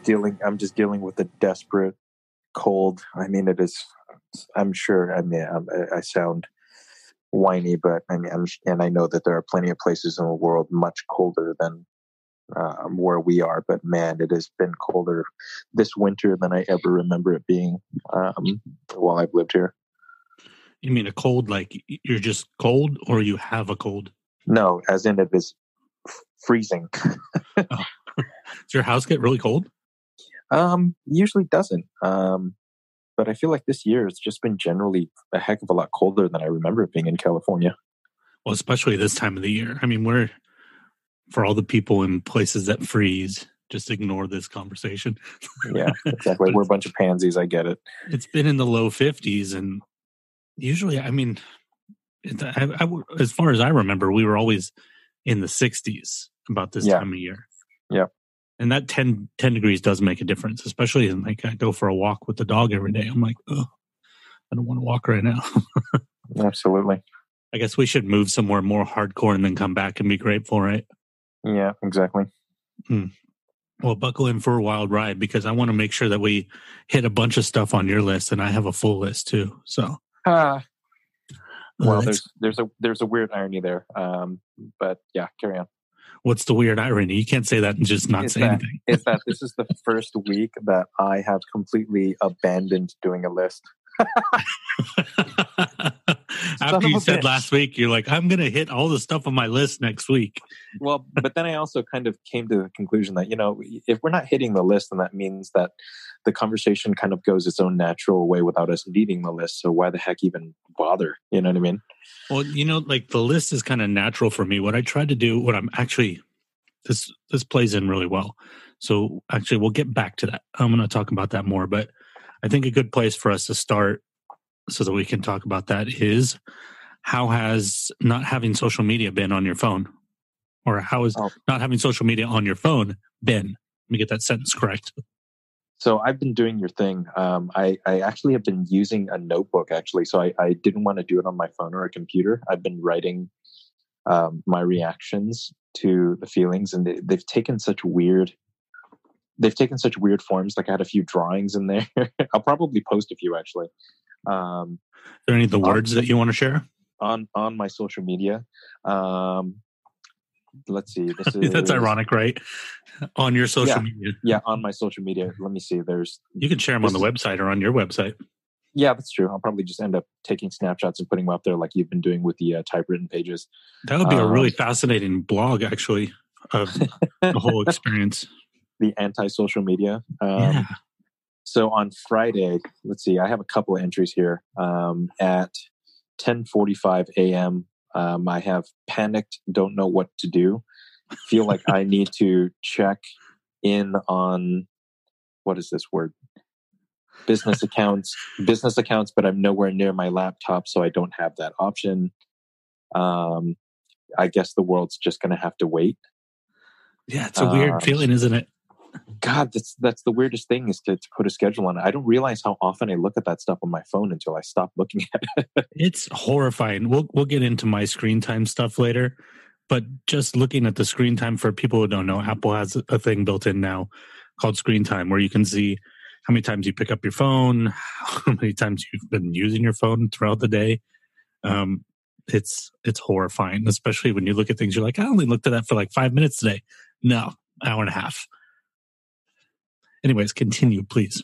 Just dealing. I'm just dealing with a desperate cold. I mean, it is. I'm sure. I mean, I'm, I I sound whiny, but I mean, I'm, and I know that there are plenty of places in the world much colder than um, where we are. But man, it has been colder this winter than I ever remember it being um, while I've lived here. You mean a cold like you're just cold or you have a cold? No, as in it is freezing. Does your house get really cold? Um, usually doesn't. Um, but I feel like this year it's just been generally a heck of a lot colder than I remember it being in California. Well, especially this time of the year. I mean, we're for all the people in places that freeze, just ignore this conversation. Yeah, exactly. We're a bunch of pansies. I get it. it's been in the low 50s and usually i mean I, I as far as i remember we were always in the 60s about this Yeah. time of year Yeah. And that 10, 10 degrees does make a difference especially in like i go for a walk with the dog every day i'm like oh i don't want to walk right now Absolutely. i guess we should move somewhere more hardcore and then come back and be grateful right Yeah, exactly. well buckle in for a wild ride because i want to make sure that we hit a bunch of stuff on your list and i have a full list too so Ah, well, let's- there's there's a there's a weird irony there. Um, but yeah, carry on. What's the weird irony you can't say that and just not It's say that- anything Is that this is the first week that I have completely abandoned doing a list. After you said bitch. last week, you're like, I'm going to hit all the stuff on my list next week. Well, but then I also kind of came to the conclusion that, you know, if we're not hitting the list, then that means that the conversation kind of goes its own natural way without us needing the list. So why the heck even bother? You know what I mean? Well, you know, like the list is kind of natural for me. What I tried to do, what I'm actually, this this plays in really well. So actually, we'll get back to that. I'm going to talk about that more, but I think a good place for us to start, so that we can talk about that, is how has not having social media been on your phone, or how has Oh. not having social media on your phone been? Let me get that sentence correct. So I've been doing your thing. Um, I, I actually have been using a notebook actually. So I, I didn't want to do it on my phone or a computer. I've been writing um, my reactions to the feelings, and they, they've taken such weird. They've taken such weird forms. Like I had a few drawings in there. I'll probably post a few actually um, Are there any of the words that you want to share? on on my social media. Um, let's see. This is That's ironic, right? On your social Yeah. media, Yeah, on my social media. Let me see. There's you can share them on the website or on your website. Yeah, that's true. I'll probably just end up taking snapshots and putting them up there like you've been doing with the uh, typewritten pages. That would be a really Um, fascinating blog, actually, of the whole experience. the anti-social media. Um, yeah. So on Friday, let's see, I have a couple of entries here. Um, at 10:45 a.m., um, I have panicked, don't know what to do. Feel like I need to check in on what is this word? business accounts, business accounts, but I'm nowhere near my laptop, so I don't have that option. Um, I guess the world's just going to have to wait. Yeah, it's a weird Um, feeling, isn't it? God, that's that's the weirdest thing is to, to put a schedule on it. I don't realize how often I look at that stuff on my phone until I stop looking at it. It's horrifying. We'll we'll get into my screen time stuff later, but just looking at the screen time for people who don't know, Apple has a thing built in now called Screen Time, where you can see how many times you pick up your phone, how many times you've been using your phone throughout the day. Um, it's it's horrifying, especially when you look at things. You're like, I only looked at that for like five minutes today. No, hour and a half. Anyways, continue, please.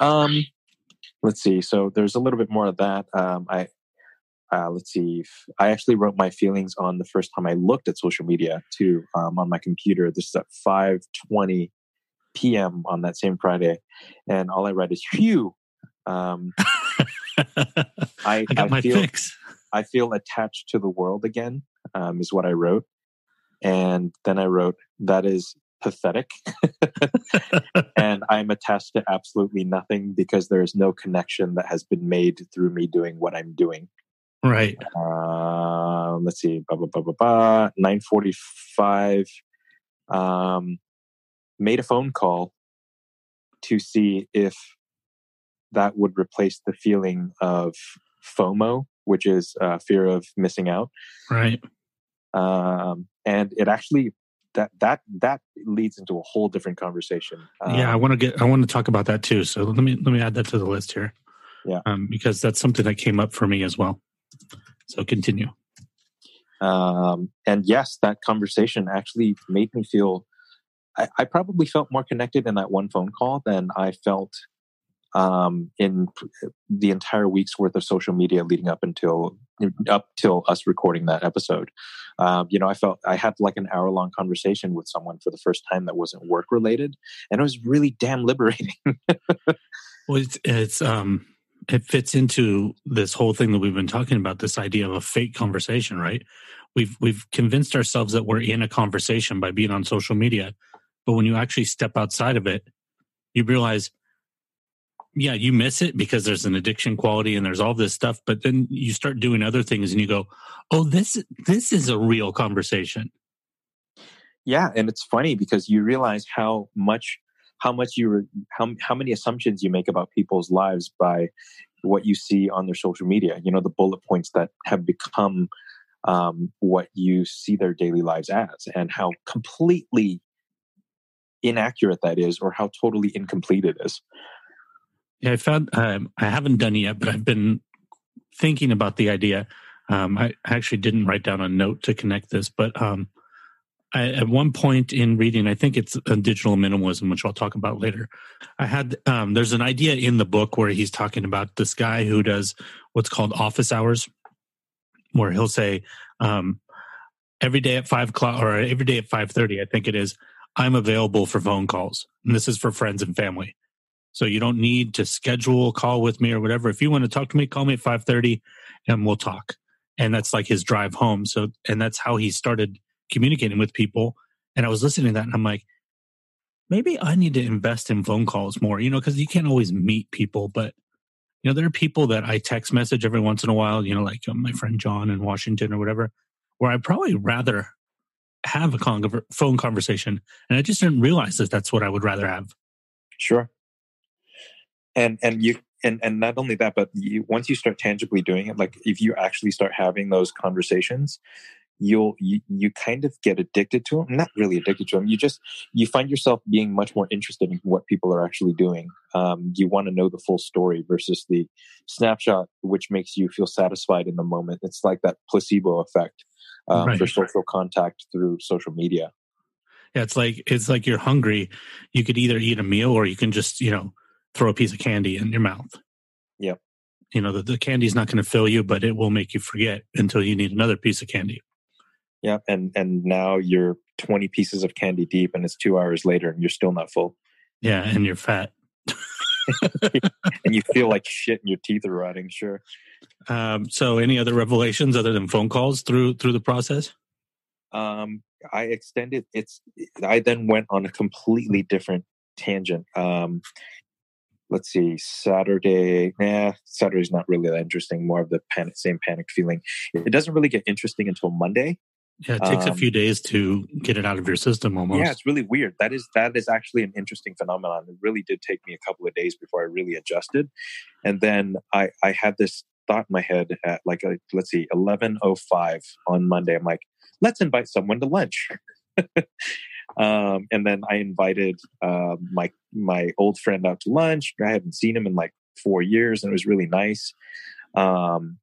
Um, let's see. So there's a little bit more of that. Um, I uh, let's see. If- I actually wrote my feelings on the first time I looked at social media too um, on my computer. This is at 5:20 p.m. on that same Friday, and all I read is "phew." Um, I, I got I my feel fix. I feel attached to the world again. Um, is what I wrote, and then I wrote that is pathetic, and I'm attached to absolutely nothing because there is no connection that has been made through me doing what I'm doing. right. Uh, let's see, blah blah blah blah blah. Nine forty-five. Um, made a phone call to see if that would replace the feeling of FOMO, which is uh, fear of missing out. Right. Um, and it actually that that that leads into a whole different conversation. yeah, I Um, want to get. I want to talk about that too. So let me let me add that to the list here. Yeah. um, because that's something that came up for me as well. So continue. um, and yes, that conversation actually made me feel. I, I probably felt more connected in that one phone call than I felt um, in the entire week's worth of social media leading up until up till us recording that episode. Um, you know, I felt I had like an hour long conversation with someone for the first time that wasn't work related, and it was really damn liberating. Well, it's, it's um, it fits into this whole thing that we've been talking about. This idea of a fake conversation, right? We've we've convinced ourselves that we're in a conversation by being on social media, but when you actually step outside of it, you realize, yeah, you miss it because there's an addiction quality and there's all this stuff. But then you start doing other things, and you go, "Oh, this this is a real conversation." Yeah, and it's funny because you realize how much how much you were how how many assumptions you make about people's lives by what you see on their social media. You know, the bullet points that have become um, what you see their daily lives as, and how completely inaccurate that is, or how totally incomplete it is. I found um, I haven't done it yet, but I've been thinking about the idea. Um, I actually didn't write down a note to connect this, but um, I, at one point in reading, I think it's a digital minimalism, which I'll talk about later. I had um, there's an idea in the book where he's talking about this guy who does what's called office hours, where he'll say um, every day at five o'clock or every day at five thirty, I think it is. I'm available for phone calls, and this is for friends and family. So you don't need to schedule a call with me or whatever. If you want to talk to me, call me at five thirty, and we'll talk. And that's like his drive home. So, and that's how he started communicating with people. And I was listening to that, and I'm like, maybe I need to invest in phone calls more. You know, because you can't always meet people, but you know, there are people that I text message every once in a while. You know, like uh, my friend John in Washington or whatever, where I'd probably rather have a con- phone conversation, and I just didn't realize that that's what I would rather have. Sure. And and you and and not only that, but you once you start tangibly doing it, like if you actually start having those conversations, you'll you, you kind of get addicted to them. Not really addicted to them. You just you find yourself being much more interested in what people are actually doing. Um, you want to know the full story versus the snapshot, which makes you feel satisfied in the moment. It's like that placebo effect um, Right. for social contact through social media. Yeah, it's like it's like you're hungry. You could either eat a meal or you can just you know throw a piece of candy in your mouth. Yep. You know the, the candy's not going to fill you, but it will make you forget until you need another piece of candy. Yeah, and and now you're 20 pieces of candy deep, and it's two hours later, and you're still not full, Yeah, and you're fat. and you feel like shit, and your teeth are rotting. Sure. Um, so, any other revelations other than phone calls through through the process? Um, I extended. It's. I then went on a completely different tangent. Um, let's see, Saturday. Yeah, Saturday's not really that interesting. More of the panic, same panicked feeling. It doesn't really get interesting until Monday. Yeah, it takes a Um, few days to get it out of your system almost. Yeah, it's really weird. That is that is actually an interesting phenomenon. It really did take me a couple of days before I really adjusted, and then I I had this thought in my head at like uh let's see, eleven oh five on Monday. I'm like, let's invite someone to lunch. um, and then I invited uh, my my old friend out to lunch. I hadn't seen him in like four years, and it was really nice. Um,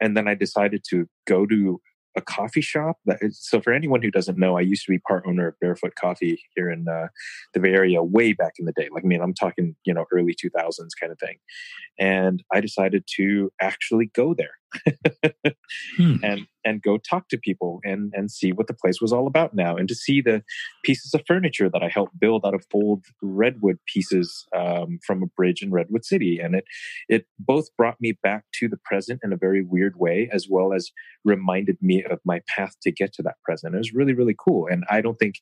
and then I decided to go to a coffee shop. Is, so for anyone who doesn't know, I used to be part owner of Barefoot Coffee here in uh, the Bay Area way back in the day. Like, I mean, I'm talking, you know, early 2000s kind of thing. And I decided to actually go there Hmm. and and go talk to people and and see what the place was all about now and to see the pieces of furniture that I helped build out of old redwood pieces um, from a bridge in Redwood City. And it it both brought me back to the present in a very weird way as well as reminded me of my path to get to that present. It was really really cool. And I don't think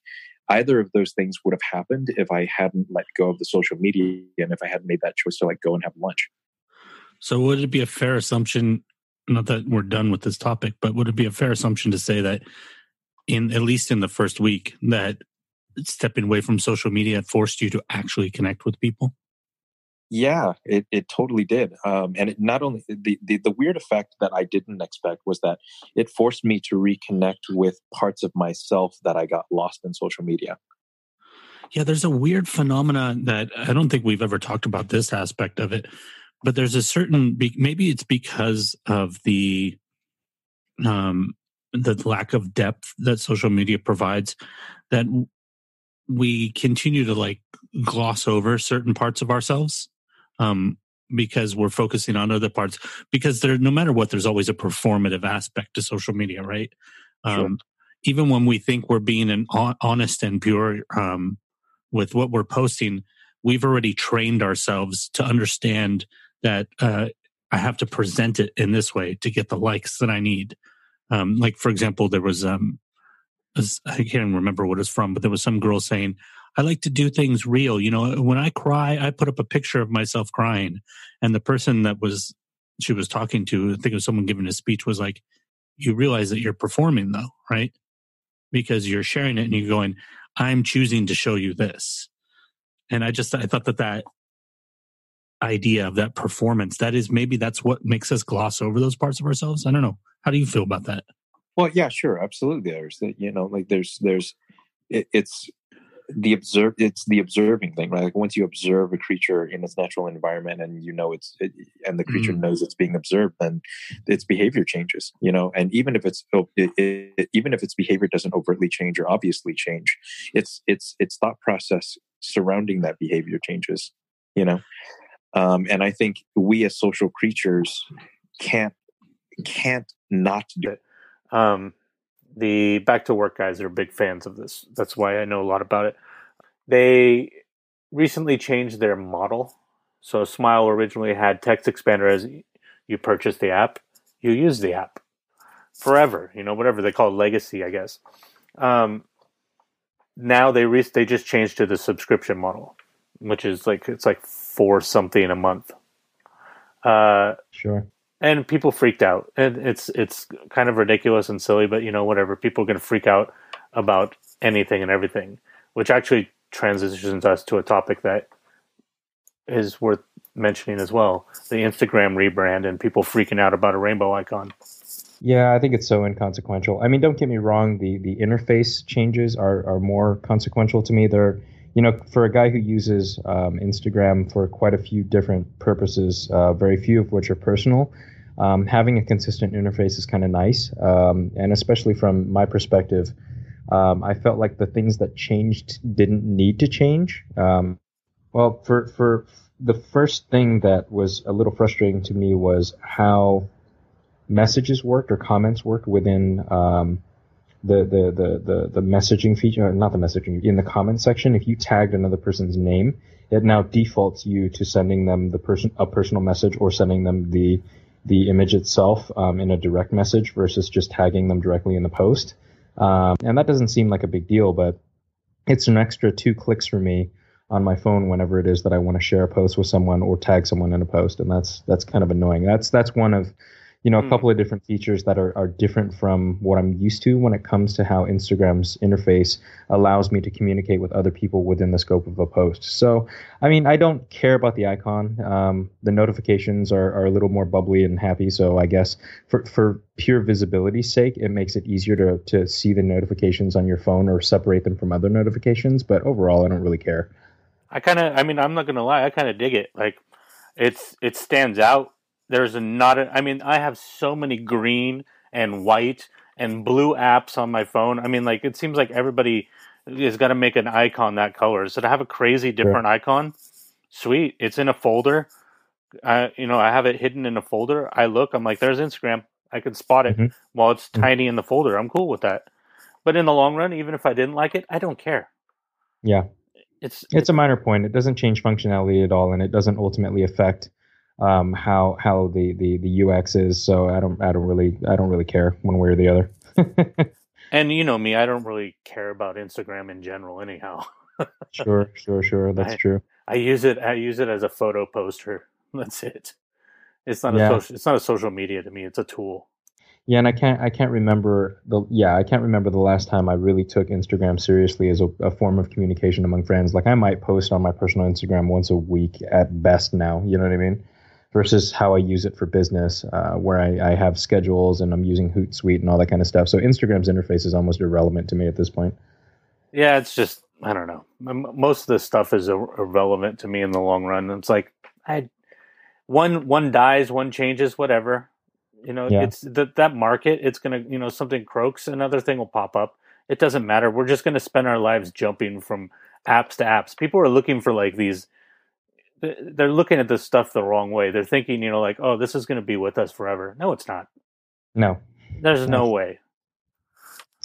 either of those things would have happened if I hadn't let go of the social media and if I hadn't made that choice to like go and have lunch. So would it be a fair assumption? Not that we're done with this topic, but would it be a fair assumption to say that, in at least in the first week, that stepping away from social media forced you to actually connect with people? Yeah, it, it totally did. Um, and it not only the, the the weird effect that I didn't expect was that it forced me to reconnect with parts of myself that I got lost in social media. Yeah, there's a weird phenomena that I don't think we've ever talked about this aspect of it, but there's a certain maybe it's because of the um the lack of depth that social media provides that we continue to like gloss over certain parts of ourselves um because we're focusing on other parts because there no matter what there's always a performative aspect to social media right Sure. um even when we think we're being an honest and pure um with what we're posting we've already trained ourselves to understand that uh i have to present it in this way to get the likes that i need. Um like for example there was um i can't even remember what it's from but there was some girl saying i like to do things real. You know when i cry i put up a picture of myself crying and the person that was she was talking to i think it was someone giving a speech was like you realize that you're performing though right? Because you're sharing it and you're going i'm choosing to show you this and i just i thought that that idea of that performance that is maybe that's what makes us gloss over those parts of ourselves i don't know how do you feel about that Well, yeah, sure, absolutely. There's that, you know, like there's there's it, it's the observe it's the observing thing, right? Like once you observe a creature in its natural environment and you know it's it, and the creature Mhm. knows it's being observed, then its behavior changes. You know, and even if it's oh, it, it, even if its behavior doesn't overtly change or obviously change, its its its thought process surrounding that behavior changes. You know, um, and I think we as social creatures can't can't not do it. Um, the back to work guys are big fans of this. That's why I know a lot about it. They recently changed their model. So Smile originally had TextExpander as you purchase the app, you use the app forever. You know, whatever they call legacy, I guess. Um, now they re- they just changed to the subscription model, which is like it's like four something a month. Uh, Sure. and people freaked out and it's it's kind of ridiculous and silly but you know whatever people are going to freak out about anything and everything which actually transitions us to a topic that is worth mentioning as well the instagram rebrand and people freaking out about a rainbow icon Yeah, I think it's so inconsequential. I mean, don't get me wrong. The the interface changes are are more consequential to me. They're you know, for a guy who uses um, Instagram for quite a few different purposes, uh, very few of which are personal, um, having a consistent interface is kind of nice. Um, and especially from my perspective, um, I felt like the things that changed didn't need to change. Um, well, for for the first thing that was a little frustrating to me was how messages worked or comments worked within um, the, the, the, the, the messaging feature, not the messaging, in the comment section. If you tagged another person's name, it now defaults you to sending them the person a personal message or sending them the the image itself um, in a direct message versus just tagging them directly in the post. Um, and that doesn't seem like a big deal, but it's an extra two clicks for me on my phone whenever it is that I want to share a post with someone or tag someone in a post, and that's that's kind of annoying. That's that's one of you know a Hmm. couple of different features that are, are different from what I'm used to when it comes to how Instagram's interface allows me to communicate with other people within the scope of a post. So I mean I don't care about the icon. Um, the notifications are, are a little more bubbly and happy, so I guess for for pure visibility's sake, it makes it easier to to see the notifications on your phone or separate them from other notifications. But overall, I don't really care. I kind of, I mean, I'm not gonna lie, I kind of dig it. Like, it's it stands out. There's a not. A, I mean, I have so many green and white and blue apps on my phone. I mean, like, it seems like everybody has got to make an icon that color. So to have a crazy different icon, sweet. It's in a folder. I, you know, I have it hidden in a folder. I look, I'm like, there's Instagram. I can spot it Mhm. while it's Mhm. tiny in the folder. I'm cool with that. But in the long run, even if I didn't like it, I don't care. Yeah. It's it's a minor point. It doesn't change functionality at all, and it doesn't ultimately affect um, how how the, the, the UX is. So I don't I don't really I don't really care one way or the other. And you know me, I don't really care about Instagram in general anyhow. sure, sure, sure. That's I- true. I use it I use it as a photo poster. That's it. It's not Yeah. a social it's not a social media to me, it's a tool. Yeah, and I can't I can't remember the yeah I can't remember the last time I really took Instagram seriously as a, a form of communication among friends. Like I might post on my personal Instagram once a week at best now. You know what I mean? Versus how I use it for business, uh, where I, I have schedules and I'm using Hootsuite and all that kind of stuff. So Instagram's interface is almost irrelevant to me at this point. Yeah, it's just I don't know. Most of this stuff is irrelevant to me in the long run. It's like I one one dies, one changes, whatever. You know, Yeah. it's that that market. It's gonna you know something croaks, another thing will pop up. It doesn't matter. We're just gonna spend our lives jumping from apps to apps. People are looking for like these. Th- They're looking at this stuff the wrong way. They're thinking, you know, like, oh, this is going to be with us forever. No, it's not. No, There's no Yes. way.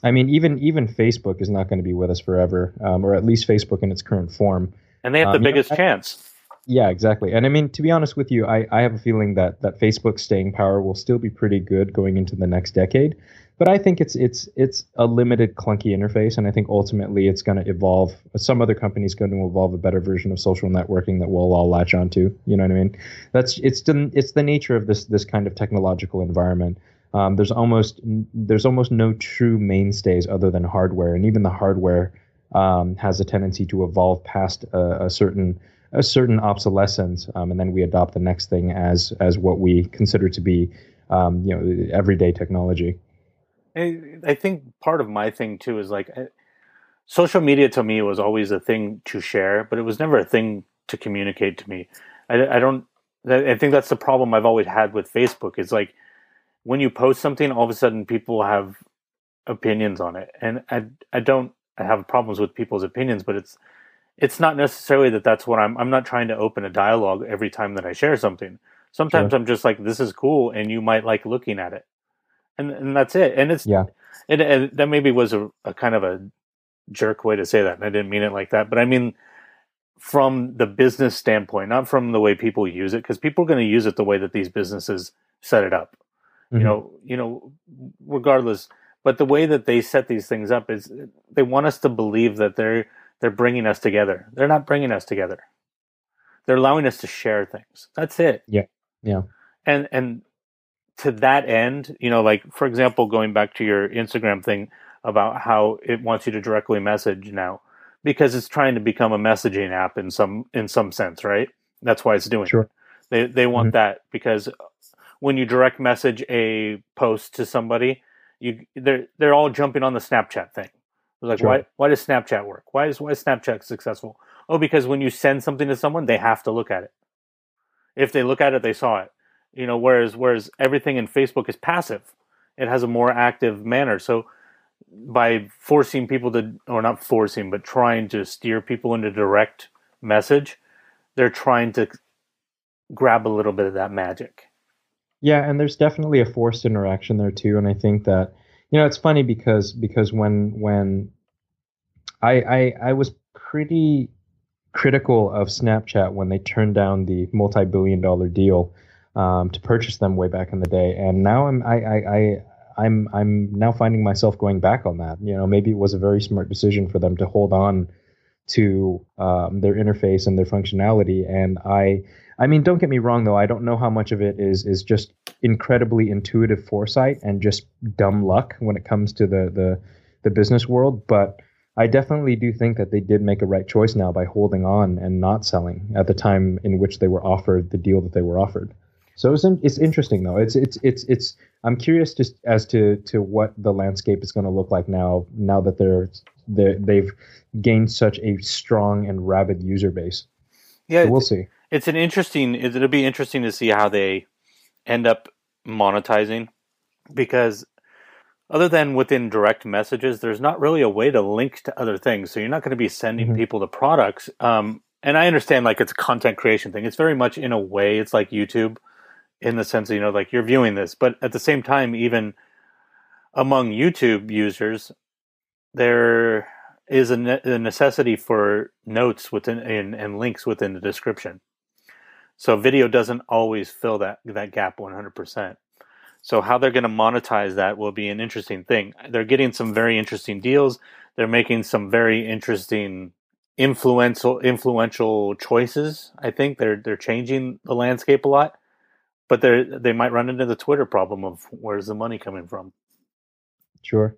I mean even even Facebook is not going to be with us forever, um, or at least Facebook in its current form. And they have Um, the you know, biggest I- chance. Yeah, exactly. And I mean, to be honest with you, I, I have a feeling that that Facebook's staying power will still be pretty good going into the next decade. But I think it's it's it's a limited, clunky interface, and I think ultimately it's going to evolve. Some other company's going to evolve a better version of social networking that we'll all latch onto. You know what I mean? That's it's the it's the nature of this this kind of technological environment. Um, there's almost there's almost no true mainstays other than hardware, and even the hardware um, has a tendency to evolve past a, a certain a certain obsolescence, um, and then we adopt the next thing as as what we consider to be, um, you know, everyday technology. I, I think part of my thing too is like I- social media to me was always a thing to share, but it was never a thing to communicate to me. I, I don't. I I think that's the problem I've always had with Facebook. Is like when you post something, all of a sudden people have opinions on it, and I I don't have problems with people's opinions, but it's it's not necessarily that that's what I'm. I'm not trying to open a dialogue every time that I share something. Sometimes Sure. I'm just like, this is cool, and you might like looking at it, and and that's it. And it's Yeah. it, it that maybe was a, a kind of a jerk way to say that, and I didn't mean it like that. But I mean from the business standpoint, not from the way people use it, because people are going to use it the way that these businesses set it up. Mhm. You know, you know, regardless. But the way that they set these things up is they want us to believe that they're they're bringing us together. They're not bringing us together. They're allowing us to share things. That's it. Yeah. Yeah. And and to that end, you know, like for example, going back to your Instagram thing about how it wants you to directly message now because it's trying to become a messaging app in some in some sense, right? That's why it's doing Sure. it. They they want Mhm. that because when you direct message a post to somebody, you they're they're all jumping on the Snapchat thing. It's like Sure. why why does Snapchat work? Why is why is Snapchat successful? Oh, because when you send something to someone, they have to look at it. If they look at it, they saw it. You know, whereas whereas everything in Facebook is passive. It has a more active manner. So by forcing people to or not forcing, but trying to steer people into direct message, they're trying to grab a little bit of that magic. Yeah, and there's definitely a forced interaction there too, and I think that you know it's funny because because when when I I, I was pretty critical of Snapchat when they turned down the multi-billion dollar deal um, to purchase them way back in the day, and now I'm I, I, I I'm I'm now finding myself going back on that. You know, maybe it was a very smart decision for them to hold on to um, their interface and their functionality. And I, I mean, don't get me wrong though. I don't know how much of it is is just incredibly intuitive foresight and just dumb luck when it comes to the the the business world, but I definitely do think that they did make a right choice now by holding on and not selling at the time in which they were offered the deal that they were offered. So it's it's interesting though. It's it's it's it's. I'm curious just as to to what the landscape is going to look like now. Now that they're they they've gained such a strong and rabid user base. Yeah, So we'll see. it's an interesting. It'll be interesting to see how they end up monetizing because other than within direct messages, there's not really a way to link to other things. So you're not going to be sending Mhm. people to products. Um, and I understand like it's a content creation thing. It's very much in a way it's like YouTube in the sense that, you know like you're viewing this, but at the same time, even among YouTube users, there is a, ne- a necessity for notes within and, and links within the description. So video doesn't always fill that that gap 100%. So how they're going to monetize that will be an interesting thing. They're getting some very interesting deals. They're making some very interesting influential influential choices. I think they're they're changing the landscape a lot. But they they might run into the Twitter problem of where's the money coming from. Sure.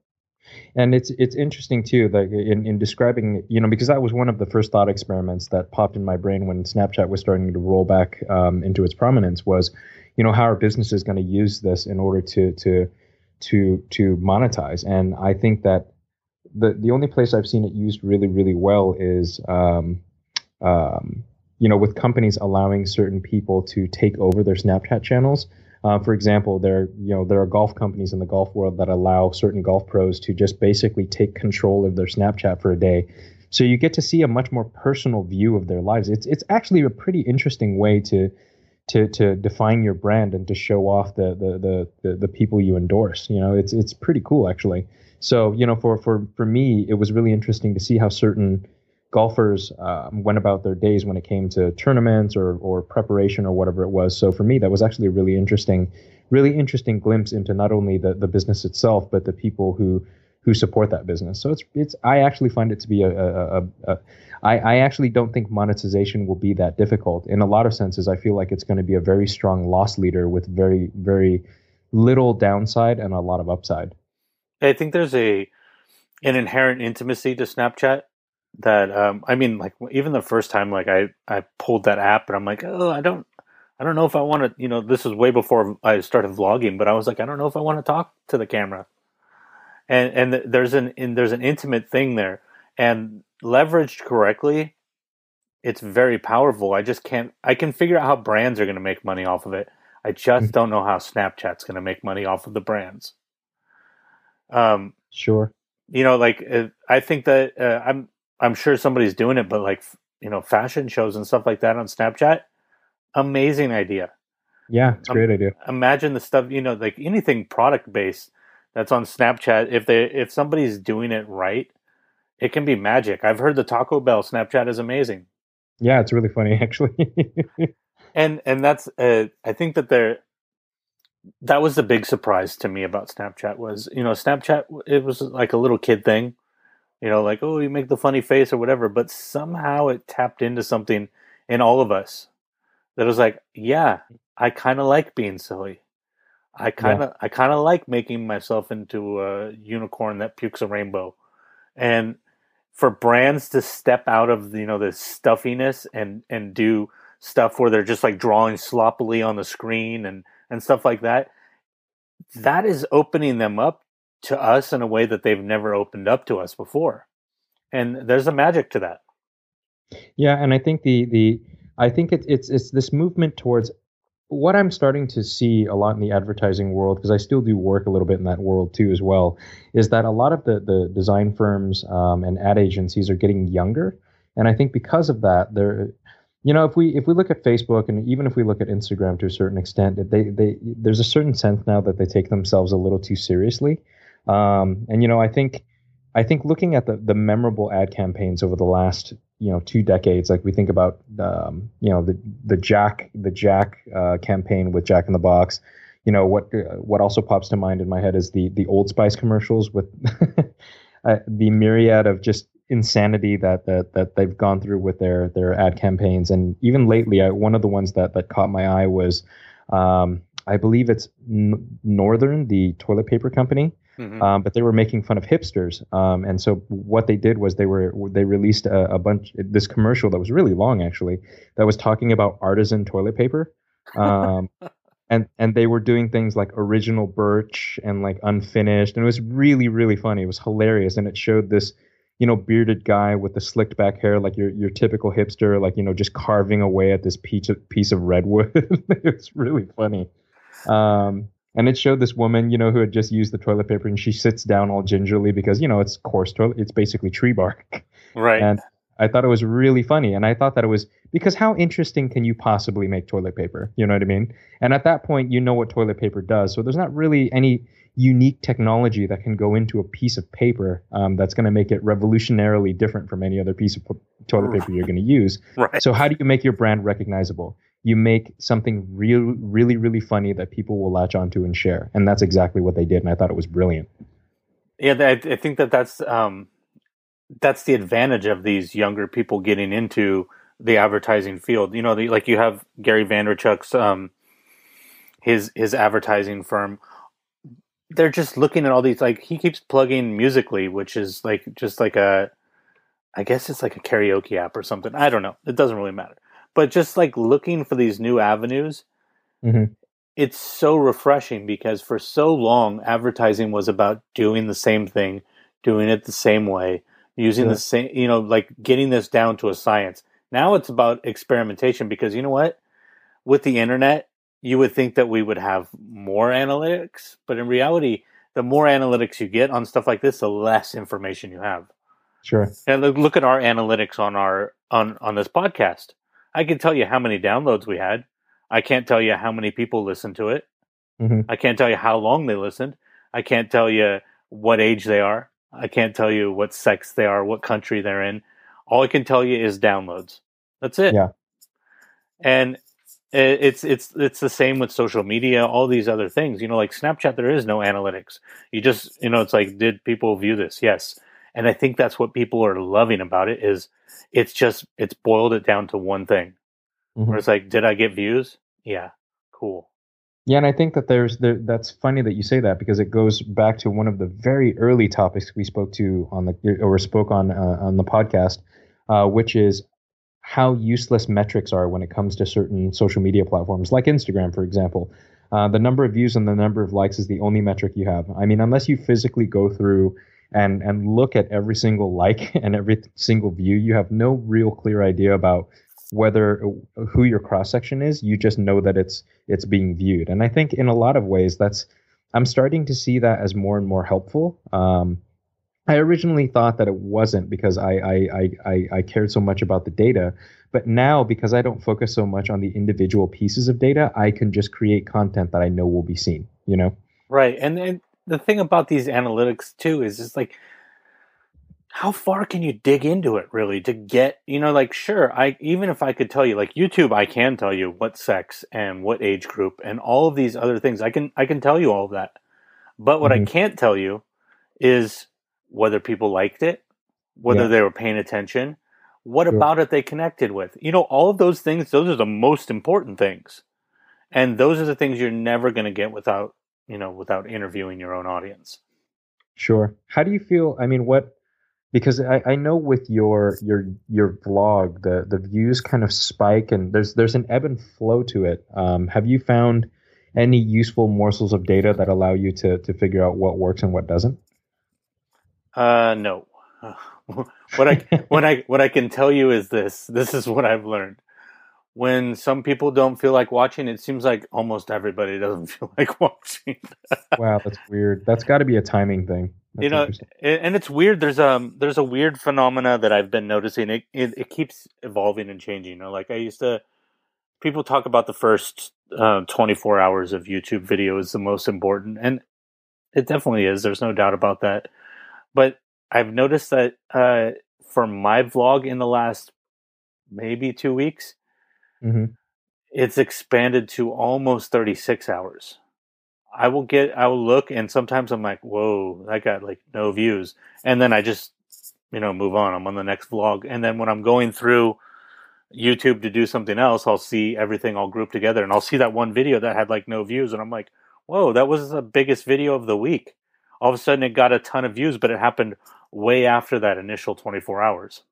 And it's it's interesting too, like in, in describing, you know, because that was one of the first thought experiments that popped in my brain when Snapchat was starting to roll back um, into its prominence was, you know, how are businesses going to use this in order to to to to monetize? And I think that the the only place I've seen it used really really well is, um, um, you know, with companies allowing certain people to take over their Snapchat channels. Uh, for example, there you know there are golf companies in the golf world that allow certain golf pros to just basically take control of their Snapchat for a day. So you get to see a much more personal view of their lives. It's it's actually a pretty interesting way to to to define your brand and to show off the the the the, the people you endorse. You know, it's it's pretty cool actually. So you know, for for for me, it was really interesting to see how certain golfers um, went about their days when it came to tournaments or or preparation or whatever it was. So for me, that was actually a really interesting, really interesting glimpse into not only the the business itself, but the people who who support that business. So it's it's I actually find it to be a, a, a, a I, I actually don't think monetization will be that difficult. In a lot of senses, I feel like it's going to be a very strong loss leader with very very little downside and a lot of upside. I think there's a an inherent intimacy to Snapchat that um, I mean, like even the first time, like I I pulled that app and I'm like, oh, I don't I don't know if I want to. You know, this was way before I started vlogging, but I was like, I don't know if I want to talk to the camera. And and there's an and there's an intimate thing there, and leveraged correctly, it's very powerful. I just can't. I can figure out how brands are going to make money off of it. I just don't know how Snapchat's going to make money off of the brands. Um, Sure. you know like uh, i think that uh, i'm i'm sure somebody's doing it but like you know fashion shows and stuff like that on snapchat amazing idea Yeah, it's a Um, great idea. imagine the stuff you know like anything product based that's on snapchat if they if somebody's doing it right it can be magic i've heard the taco bell snapchat is amazing Yeah, it's really funny actually. and and that's uh, i think that they're that was the big surprise to me about snapchat was you know snapchat it was like a little kid thing you know like oh you make the funny face or whatever but somehow it tapped into something in all of us that was like yeah i kind of like being silly. I kind of i kind of like making myself into a unicorn that pukes a rainbow. And for brands to step out of you know this stuffiness and and do stuff where they're just like drawing sloppily on the screen and and stuff like that that is opening them up to us in a way that they've never opened up to us before. And there's a magic to that. Yeah, and I think the the I think it's it's it's this movement towards what I'm starting to see a lot in the advertising world because I still do work a little bit in that world too as well is that a lot of the the design firms um, and ad agencies are getting younger, and I think because of that they're you know if we if we look at Facebook and even if we look at Instagram to a certain extent they they there's a certain sense now that they take themselves a little too seriously, um, and you know I think. I think looking at the, the memorable ad campaigns over the last you know two decades, like we think about um, you know the the Jack the Jack uh, campaign with Jack in the Box. You know what uh, what also pops to mind in my head is the the Old Spice commercials with uh, the myriad of just insanity that that that they've gone through with their their ad campaigns, and even lately, I, one of the ones that that caught my eye was, um, I believe it's Northern, the toilet paper company. Mhm. Um, but they were making fun of hipsters, um, and so what they did was they were they released a, a bunch this commercial that was really long actually that was talking about artisan toilet paper, um, and and they were doing things like original birch and like unfinished, and it was really really funny. It was hilarious, and it showed this you know bearded guy with the slicked back hair like your your typical hipster, like you know just carving away at this piece of piece of redwood. it was really funny. Um, and it showed this woman, you know, who had just used the toilet paper, and she sits down all gingerly because, you know, it's coarse toilet. It's basically tree bark. Right. And I thought it was really funny, and I thought that it was because how interesting can you possibly make toilet paper? You know what I mean? And at that point, you know what toilet paper does. So there's not really any unique technology that can go into a piece of paper um, that's going to make it revolutionarily different from any other piece of toilet paper you're going to use. right. So how do you make your brand recognizable? You make something real, really, really funny that people will latch onto and share, and that's exactly what they did. And I thought it was brilliant. Yeah, I, think that that's um, that's the advantage of these younger people getting into the advertising field. You know, the, like you have Gary Vaynerchuk's um, his his advertising firm. They're just looking at all these like he keeps plugging Musical.ly, which is like just like a, I guess it's like a karaoke app or something. I don't know. It doesn't really matter. But just like looking for these new avenues, Mhm. it's so refreshing because for so long advertising was about doing the same thing, doing it the same way, using Yeah. the same, you know, like getting this down to a science. Now it's about experimentation because you know what? With the internet, you would think that we would have more analytics, but in reality, the more analytics you get on stuff like this, the less information you have. Sure. And look, look at our analytics on our on on this podcast. I can tell you how many downloads we had. I can't tell you how many people listened to it. Mhm. I can't tell you how long they listened. I can't tell you what age they are. I can't tell you what sex they are, what country they're in. All I can tell you is downloads. That's it. Yeah. And it's it's it's the same with social media, all these other things. You know, like Snapchat, there is no analytics. You just you know, it's like, did people view this? Yes. And I think that's what people are loving about it is it's just it's boiled it down to one thing. Mhm. Where it's like, did I get views? Yeah. Cool. Yeah, and I think that there's there, that's funny that you say that because it goes back to one of the very early topics we spoke to on the or spoke on uh, on the podcast, uh, which is how useless metrics are when it comes to certain social media platforms, like Instagram, for example. Uh, the number of views and the number of likes is the only metric you have. I mean, unless you physically go through and and look at every single like and every single view, you have no real clear idea about whether who your cross section is. You just know that it's it's being viewed, and I think in a lot of ways that's I'm starting to see that as more and more helpful. Um, I originally thought that it wasn't because I, I, I, I, I cared so much about the data. But now, because I don't focus so much on the individual pieces of data, I can just create content that I know will be seen, you know? Right. And and the thing about these analytics too is just like how far can you dig into it really to get you know like sure i even if i could tell you like youtube i can tell you what sex and what age group and all of these other things i can i can tell you all of that but what i Mhm. can't tell you is whether people liked it whether Yeah. they were paying attention what Sure. about it they connected with you know all of those things those are the most important things and those are the things you're never going to get without you know without interviewing your own audience Sure. How do you feel? I mean, what? Because I, I know with your your your vlog, the the views kind of spike, and there's there's an ebb and flow to it. Um, have you found any useful morsels of data that allow you to to figure out what works and what doesn't? Uh, no. what I what I what I can tell you is this. This is what I've learned. When some people don't feel like watching, it seems like almost everybody doesn't feel like watching. wow, that's weird. That's got to be a timing thing. That's you know, and it's weird. There's um there's a weird phenomena that I've been noticing. It it, it keeps evolving and changing. You know, like I used to. People talk about the first uh, 24 hours of YouTube video is the most important, and it definitely is. There's no doubt about that. But I've noticed that uh, for my vlog in the last maybe two weeks, hmm it's expanded to almost 36 hours. I will get, I will look, and sometimes I'm like, whoa, that got like no views. And then I just, you know, move on. I'm on the next vlog. And then when I'm going through YouTube to do something else, I'll see everything all grouped together and I'll see that one video that had like no views. And I'm like, whoa, that was the biggest video of the week. All of a sudden it got a ton of views, but it happened way after that initial 24 hours.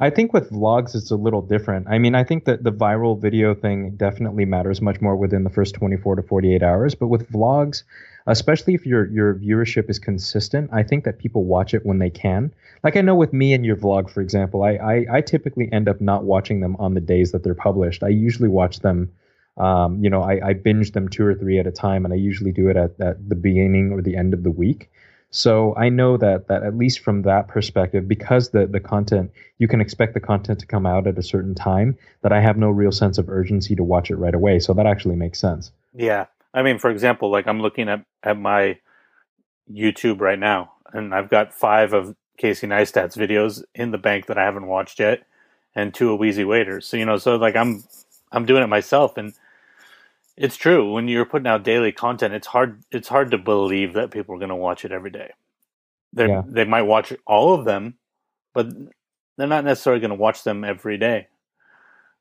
I think with vlogs, it's a little different. I mean, I think that the viral video thing definitely matters much more within the first 24 to 48 hours. But with vlogs, especially if your your viewership is consistent, I think that people watch it when they can. Like I know with me and your vlog, for example, I I, I typically end up not watching them on the days that they're published. I usually watch them. Um, you know, I, I binge them two or three at a time, and I usually do it at, at the beginning or the end of the week. So I know that that at least from that perspective, because the the content you can expect the content to come out at a certain time, that I have no real sense of urgency to watch it right away. So that actually makes sense. Yeah. I mean, for example, like I'm looking at, at my YouTube right now, and I've got five of Casey Neistat's videos in the bank that I haven't watched yet, and two of Wheezy Waiter's. So you know, so like I'm I'm doing it myself, and it's true when you're putting out daily content. It's hard it's hard to believe that people are going to watch it every day. They Yeah. they might watch all of them, but they're not necessarily going to watch them every day.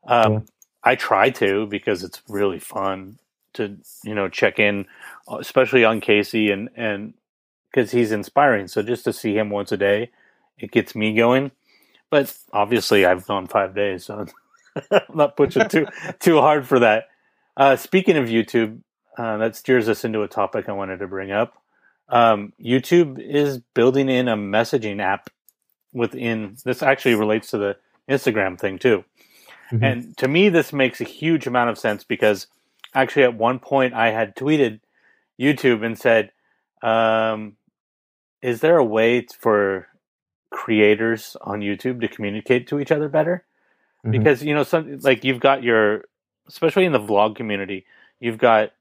Um, Yeah. I try to because it's really fun to you know check in, especially on Casey and and because he's inspiring. So just to see him once a day, it gets me going. But obviously, I've gone five days, so I'm not pushing too too hard for that. Uh, speaking of YouTube, uh, that steers us into a topic I wanted to bring up. Um, YouTube is building in a messaging app within. This actually relates to the Instagram thing too. Mhm. And to me, this makes a huge amount of sense because actually, at one point, I had tweeted YouTube and said, um, "Is there a way for creators on YouTube to communicate to each other better?" Mhm. Because you know, some like you've got your, especially in the vlog community, you've got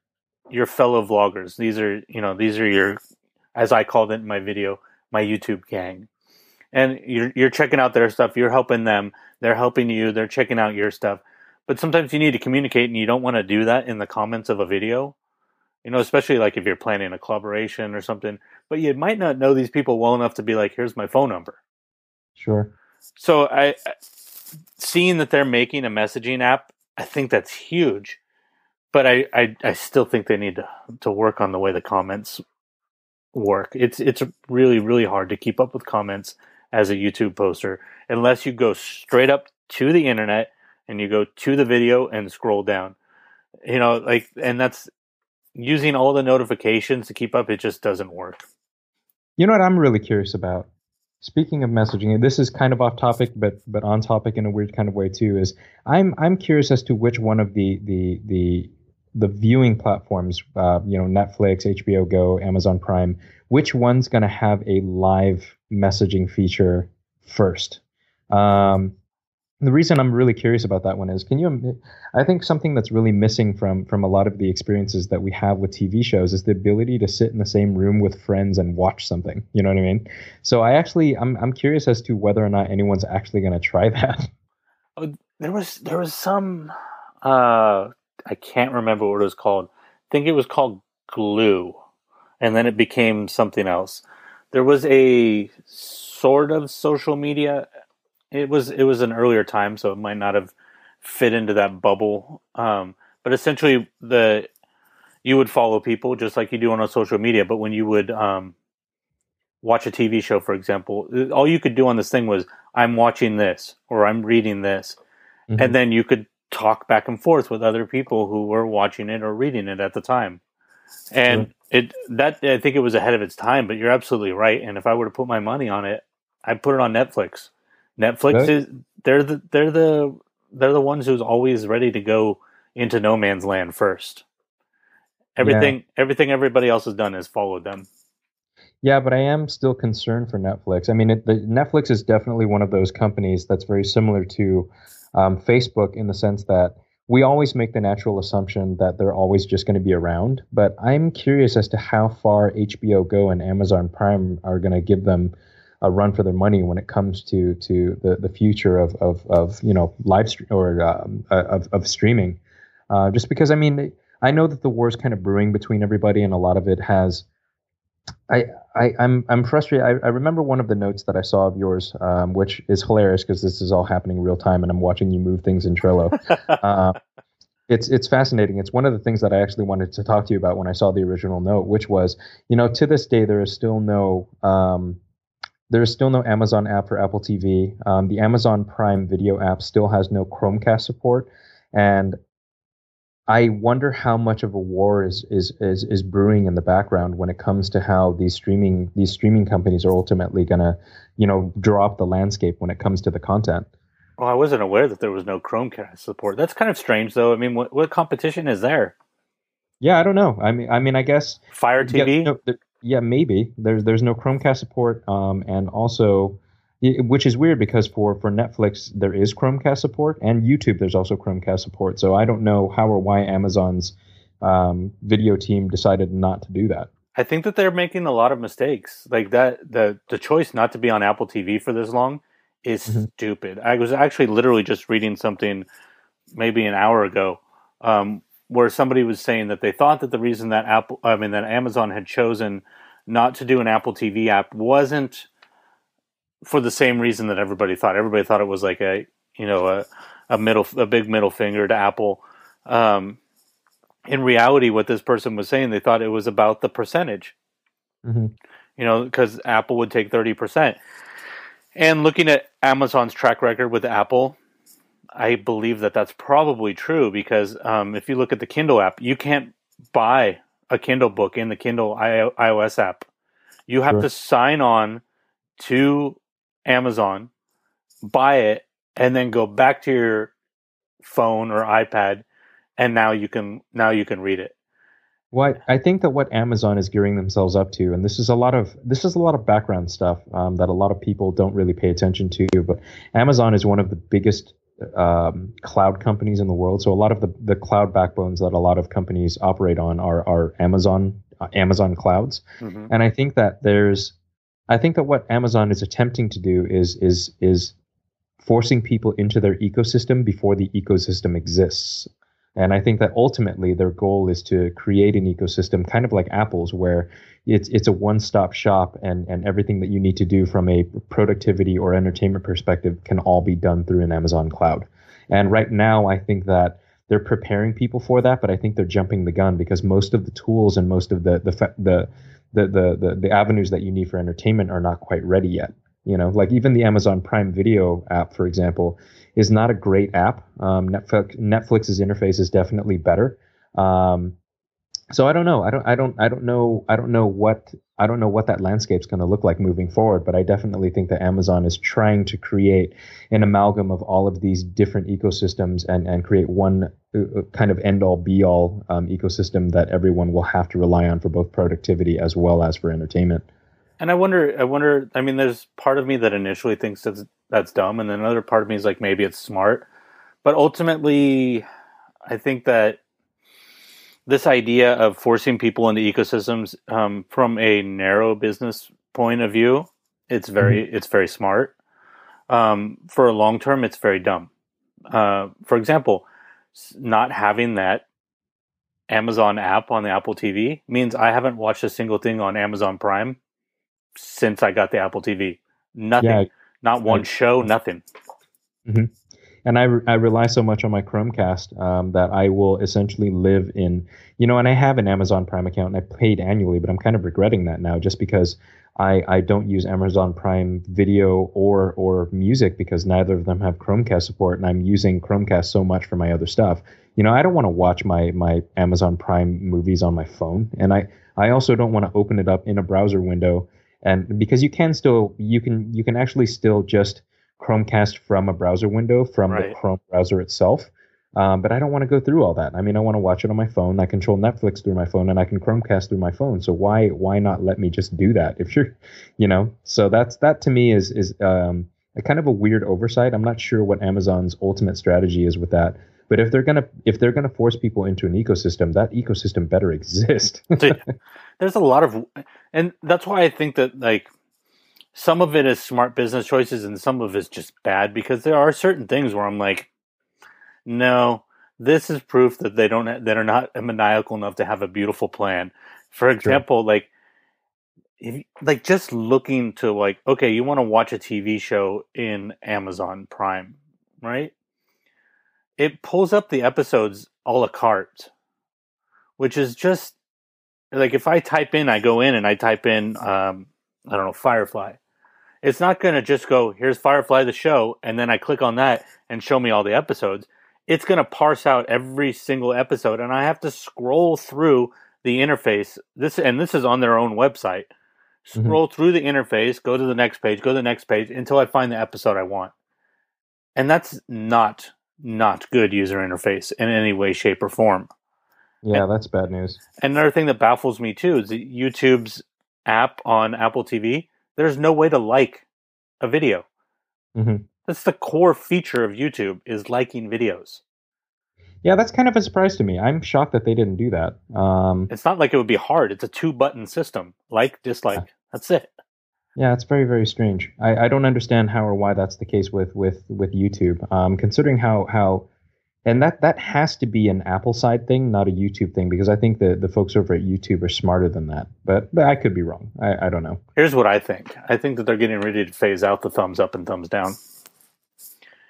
your fellow vloggers. These are you know these are your, as I called it in my video, my YouTube gang, and you're you're checking out their stuff. You're helping them. They're helping you. They're checking out your stuff. But sometimes you need to communicate, and you don't want to do that in the comments of a video. You know, especially like if you're planning a collaboration or something. But you might not know these people well enough to be like, "Here's my phone number." Sure. So I, I- seeing that they're making a messaging app, I think that's huge. But I, I, I still think they need to, to work on the way the comments work. It's it's really really hard to keep up with comments as a YouTube poster unless you go straight up to the internet and you go to the video and scroll down. You know, like and that's using all the notifications to keep up. It just doesn't work. You know what I'm really curious about? Speaking of messaging, this is kind of off topic, but but on topic in a weird kind of way too. Is I'm I'm curious as to which one of the the the the viewing platforms, uh, you know, Netflix, HBO Go, Amazon Prime, which one's going to have a live messaging feature first? Um, the reason I'm really curious about that one is, can you? I think something that's really missing from from a lot of the experiences that we have with TV shows is the ability to sit in the same room with friends and watch something. You know what I mean? So I actually, I'm I'm curious as to whether or not anyone's actually going to try that. there was there was some uh I can't remember what it was called. I think it was called Glue, and then it became something else. There was a sort of social media. It was it was an earlier time, so it might not have fit into that bubble. Um, but essentially, the you would follow people just like you do on a social media. But when you would um, watch a TV show, for example, all you could do on this thing was I'm watching this or I'm reading this, Mhm. and then you could talk back and forth with other people who were watching it or reading it at the time. And it that I think it was ahead of its time, but you're absolutely right. And if I were to put my money on it, I'd put it on Netflix. Netflix Really? is they're the they're the they're the ones who's always ready to go into no man's land first. Everything everything everybody else has done is followed them. Yeah, but I am still concerned for Netflix. I mean, it, the, Netflix is definitely one of those companies that's very similar to um, Facebook in the sense that we always make the natural assumption that they're always just going to be around. But I'm curious as to how far HBO Go and Amazon Prime are going to give them a run for their money when it comes to to the, the future of, of, of you know live stream or um, uh, of, of streaming. Uh, just because I mean I know that the war is kind of brewing between everybody, and a lot of it has I, I I'm I'm frustrated. I, I remember one of the notes that I saw of yours, um, which is hilarious because this is all happening real time, and I'm watching you move things in Trello. uh, it's it's fascinating. It's one of the things that I actually wanted to talk to you about when I saw the original note, which was, you know, to this day there is still no um, there is still no Amazon app for Apple TV. Um, the Amazon Prime Video app still has no Chromecast support, and I wonder how much of a war is, is is is brewing in the background when it comes to how these streaming these streaming companies are ultimately going to, you know, draw up the landscape when it comes to the content. Well, I wasn't aware that there was no Chromecast support. That's kind of strange, though. I mean, what, what competition is there? Yeah, I don't know. I mean, I mean, I guess Fire TV. Yeah, no, there, yeah maybe there's there's no Chromecast support, um, and also, which is weird because for for Netflix there is Chromecast support, and YouTube there's also Chromecast support. So I don't know how or why Amazon's um, video team decided not to do that. I think that they're making a lot of mistakes. Like that, the the choice not to be on Apple TV for this long is Mhm. stupid. I was actually literally just reading something maybe an hour ago um, where somebody was saying that they thought that the reason that Apple, I mean, that Amazon had chosen not to do an Apple TV app wasn't for the same reason that everybody thought. Everybody thought it was like a, you know, a, a middle, a big middle finger to Apple. Um, in reality, what this person was saying, they thought it was about the percentage hmm you know, because Apple would take 30%. And looking at Amazon's track record with Apple, I believe that that's probably true because um, if you look at the Kindle app, you can't buy a Kindle book in the Kindle I- iOS app. You have Sure. to sign on to Amazon, buy it, and then go back to your phone or iPad, and now you can now you can read it. Well, I I think that what Amazon is gearing themselves up to, and this is a lot of this is a lot of background stuff um, that a lot of people don't really pay attention to. But Amazon is one of the biggest um, cloud companies in the world. So a lot of the, the cloud backbones that a lot of companies operate on are are Amazon uh, Amazon clouds. Mhm. And I think that there's, I think that what Amazon is attempting to do is is is forcing people into their ecosystem before the ecosystem exists. And I think that ultimately their goal is to create an ecosystem, kind of like Apple's, where it's it's a one-stop shop, and and everything that you need to do from a productivity or entertainment perspective can all be done through an Amazon cloud. And right now, I think that they're preparing people for that, but I think they're jumping the gun because most of the tools and most of the the the the the, the, the avenues that you need for entertainment are not quite ready yet. You know, like even the Amazon Prime Video app, for example, is not a great app. Um, Netflix, Netflix's interface is definitely better. Um, so I don't know. I don't. I don't. I don't know. I don't know what. I don't know what that landscape's going to look like moving forward. But I definitely think that Amazon is trying to create an amalgam of all of these different ecosystems and and create one uh, uh, kind of end all be all um, ecosystem that everyone will have to rely on for both productivity as well as for entertainment. And I wonder, I wonder. I mean, there's part of me that initially thinks that's that's dumb, and then another part of me is like, maybe it's smart. But ultimately, I think that this idea of forcing people into ecosystems um, from a narrow business point of view, it's very, it's very smart. Um, for a long term, it's very dumb. Uh, for example, not having that Amazon app on the Apple TV means I haven't watched a single thing on Amazon Prime since I got the Apple TV. Nothing. Yeah, Not one show, nothing. and I, re- I rely so much on my Chromecast um, that I will essentially live in, you know, and I have an Amazon Prime account and I paid annually, but I'm kind of regretting that now just because I, I don't use Amazon Prime video or or music because neither of them have Chromecast support and I'm using Chromecast so much for my other stuff. You know, I don't want to watch my my Amazon Prime movies on my phone and I I also don't want to open it up in a browser window and because you can still you can you can actually still just Chromecast from a browser window from Right. the Chrome browser itself. Um, but I don't want to go through all that. I mean, I want to watch it on my phone. I control Netflix through my phone, and I can Chromecast through my phone. So why why not let me just do that? If you're, you know, so that's that to me is is um, a kind of a weird oversight. I'm not sure what Amazon's ultimate strategy is with that. But if they're gonna if they're gonna force people into an ecosystem, that ecosystem better exist. There's a lot of, and that's why I think that like some of it is smart business choices and some of it's just bad because there are certain things where I'm like, no, this is proof that they don't that are not maniacal enough to have a beautiful plan. For example, like if, like just looking to like okay, you want to watch a TV show in Amazon Prime, right? It pulls up the episodes a la carte, which is just like if I type in, I go in and I type in, um, I don't know, Firefly. It's not going to just go, here's Firefly the show, and then I click on that and show me all the episodes. It's going to parse out every single episode, and I have to scroll through the interface. This and this is on their own website. Scroll through the interface, go to the next page, go to the next page until I find the episode I want. And that's not not good user interface in any way, shape, or form. Yeah, that's bad news. And another thing that baffles me too is that YouTube's app on Apple TV. There's no way to like a video. Mhm. That's the core feature of YouTube is liking videos. Yeah, that's kind of a surprise to me. I'm shocked that they didn't do that. Um, It's not like it would be hard. It's a two button system. Like, dislike. That's it. yeah, it's very, very strange. I, I don't understand how or why that's the case with with with YouTube. Um, considering how how, and that that has to be an Apple side thing, not a YouTube thing, because I think the the folks over at YouTube are smarter than that. But but I could be wrong. I, I don't know. Here's what I think. I think that they're getting ready to phase out the thumbs up and thumbs down.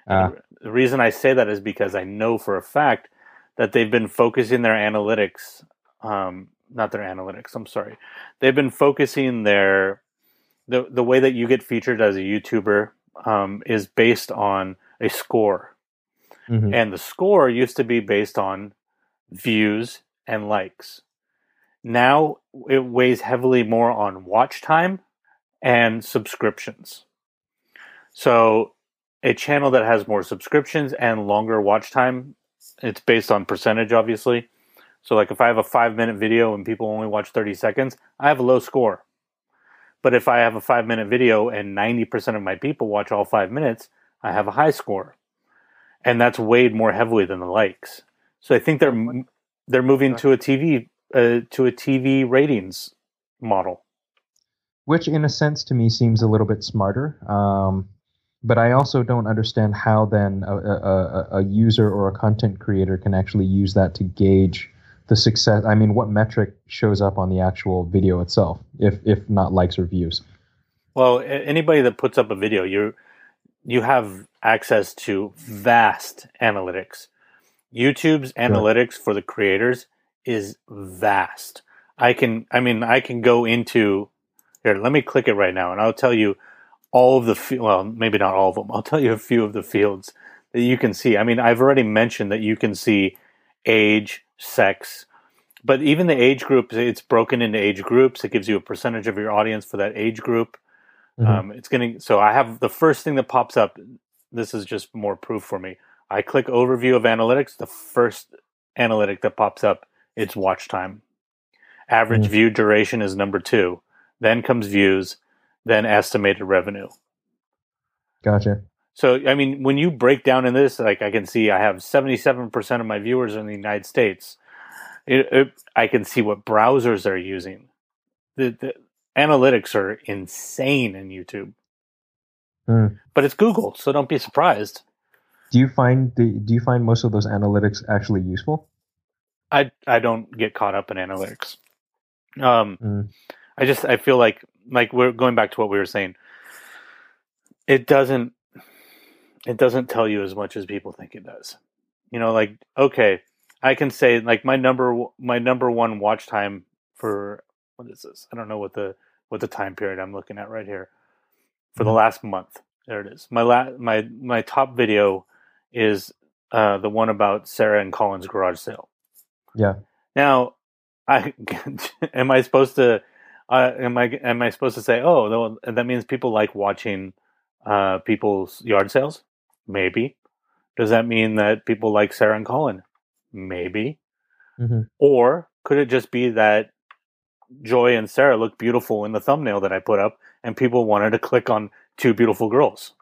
Uh, The reason I say that is because I know for a fact that they've been focusing their analytics, um, not their analytics. I'm sorry, they've been focusing their the the way that you get featured as a YouTuber um, is based on a score, mhm. and the score used to be based on views and likes. Now it weighs heavily more on watch time and subscriptions. So a channel that has more subscriptions and longer watch time, it's based on percentage, obviously. So, like if I have a five minute video and people only watch 30 seconds, I have a low score. But if I have a five minute video and 90% of my people watch all five minutes, I have a high score. And that's weighed more heavily than the likes. So I think they're they're moving to a TV uh, to a TV ratings model. which in a sense to me seems a little bit smarter. Um, but I also don't understand how then a, a, a- user or a content creator can actually use that to gauge the success. I mean, what metric shows up on the actual video itself, if if not likes or views? Well, anybody that puts up a video, you you have access to vast analytics. YouTube's analytics for the creators is vast. I can, I mean, I can go into here. Let me click it right now, and I'll tell you all of the well, maybe not all of them. I'll tell you a few of the fields that you can see. I mean, I've already mentioned that you can see age, sex, but even the age group, it's broken into age groups. It gives you a percentage of your audience for that age group. Mhm. Um, it's gonna. So I have the first thing that pops up. This is just more proof for me. I click overview of analytics. The first analytic that pops up, it's watch time. Average Mm. view duration is number two. Then comes views. Then estimated revenue. Gotcha. So I mean, when you break down in this, like I can see, I have seventy-seven percent of my viewers in the United States. It, it, I can see what browsers they're using. The, the analytics are insane in YouTube, Hmm. but it's Google, so don't be surprised. Do you find do, do you find most of those analytics actually useful? I I don't get caught up in analytics. Um, Mm. I just I feel like like we're going back to what we were saying. It doesn't it doesn't tell you as much as people think it does. You know, like okay, I can say like my number my number one watch time for what is this? I don't know what the what the time period I'm looking at right here for the Mhm. last month. There it is. My la- my my top video is uh, the one about Sarah and Colin's garage sale. Yeah. Now, I am I supposed to uh, am I am I supposed to say, oh, that means people like watching uh, people's yard sales? Maybe. Does that mean that people like Sarah and Colin? Maybe. Mhm. Or could it just be that Joy and Sarah look beautiful in the thumbnail that I put up, and people wanted to click on two beautiful girls?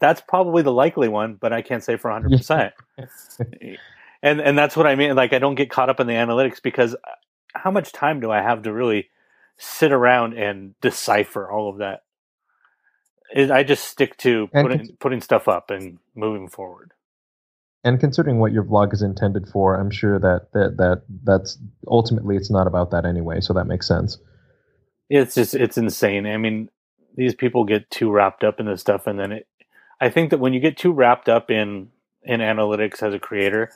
That's probably the likely one, but I can't say for 100% and and that's what I mean. Like I don't get caught up in the analytics because uh, how much time do I have to really sit around and decipher all of that? I just stick to putting putting stuff up and moving forward. And considering what your vlog is intended for, I'm sure that that, that that's ultimately it's not about that anyway. So that makes sense. it's just it's insane. I mean, these people get too wrapped up in this stuff, and then it. I think that when you get too wrapped up in in analytics as a creator,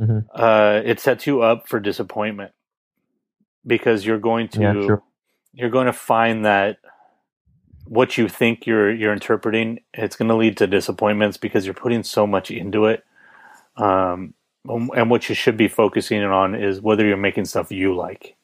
Mhm. uh, it sets you up for disappointment because you're going to Yeah, sure. you're going to find that what you think you're you're interpreting it's going to lead to disappointments because you're putting so much into it um and what you should be focusing on is whether you're making stuff you like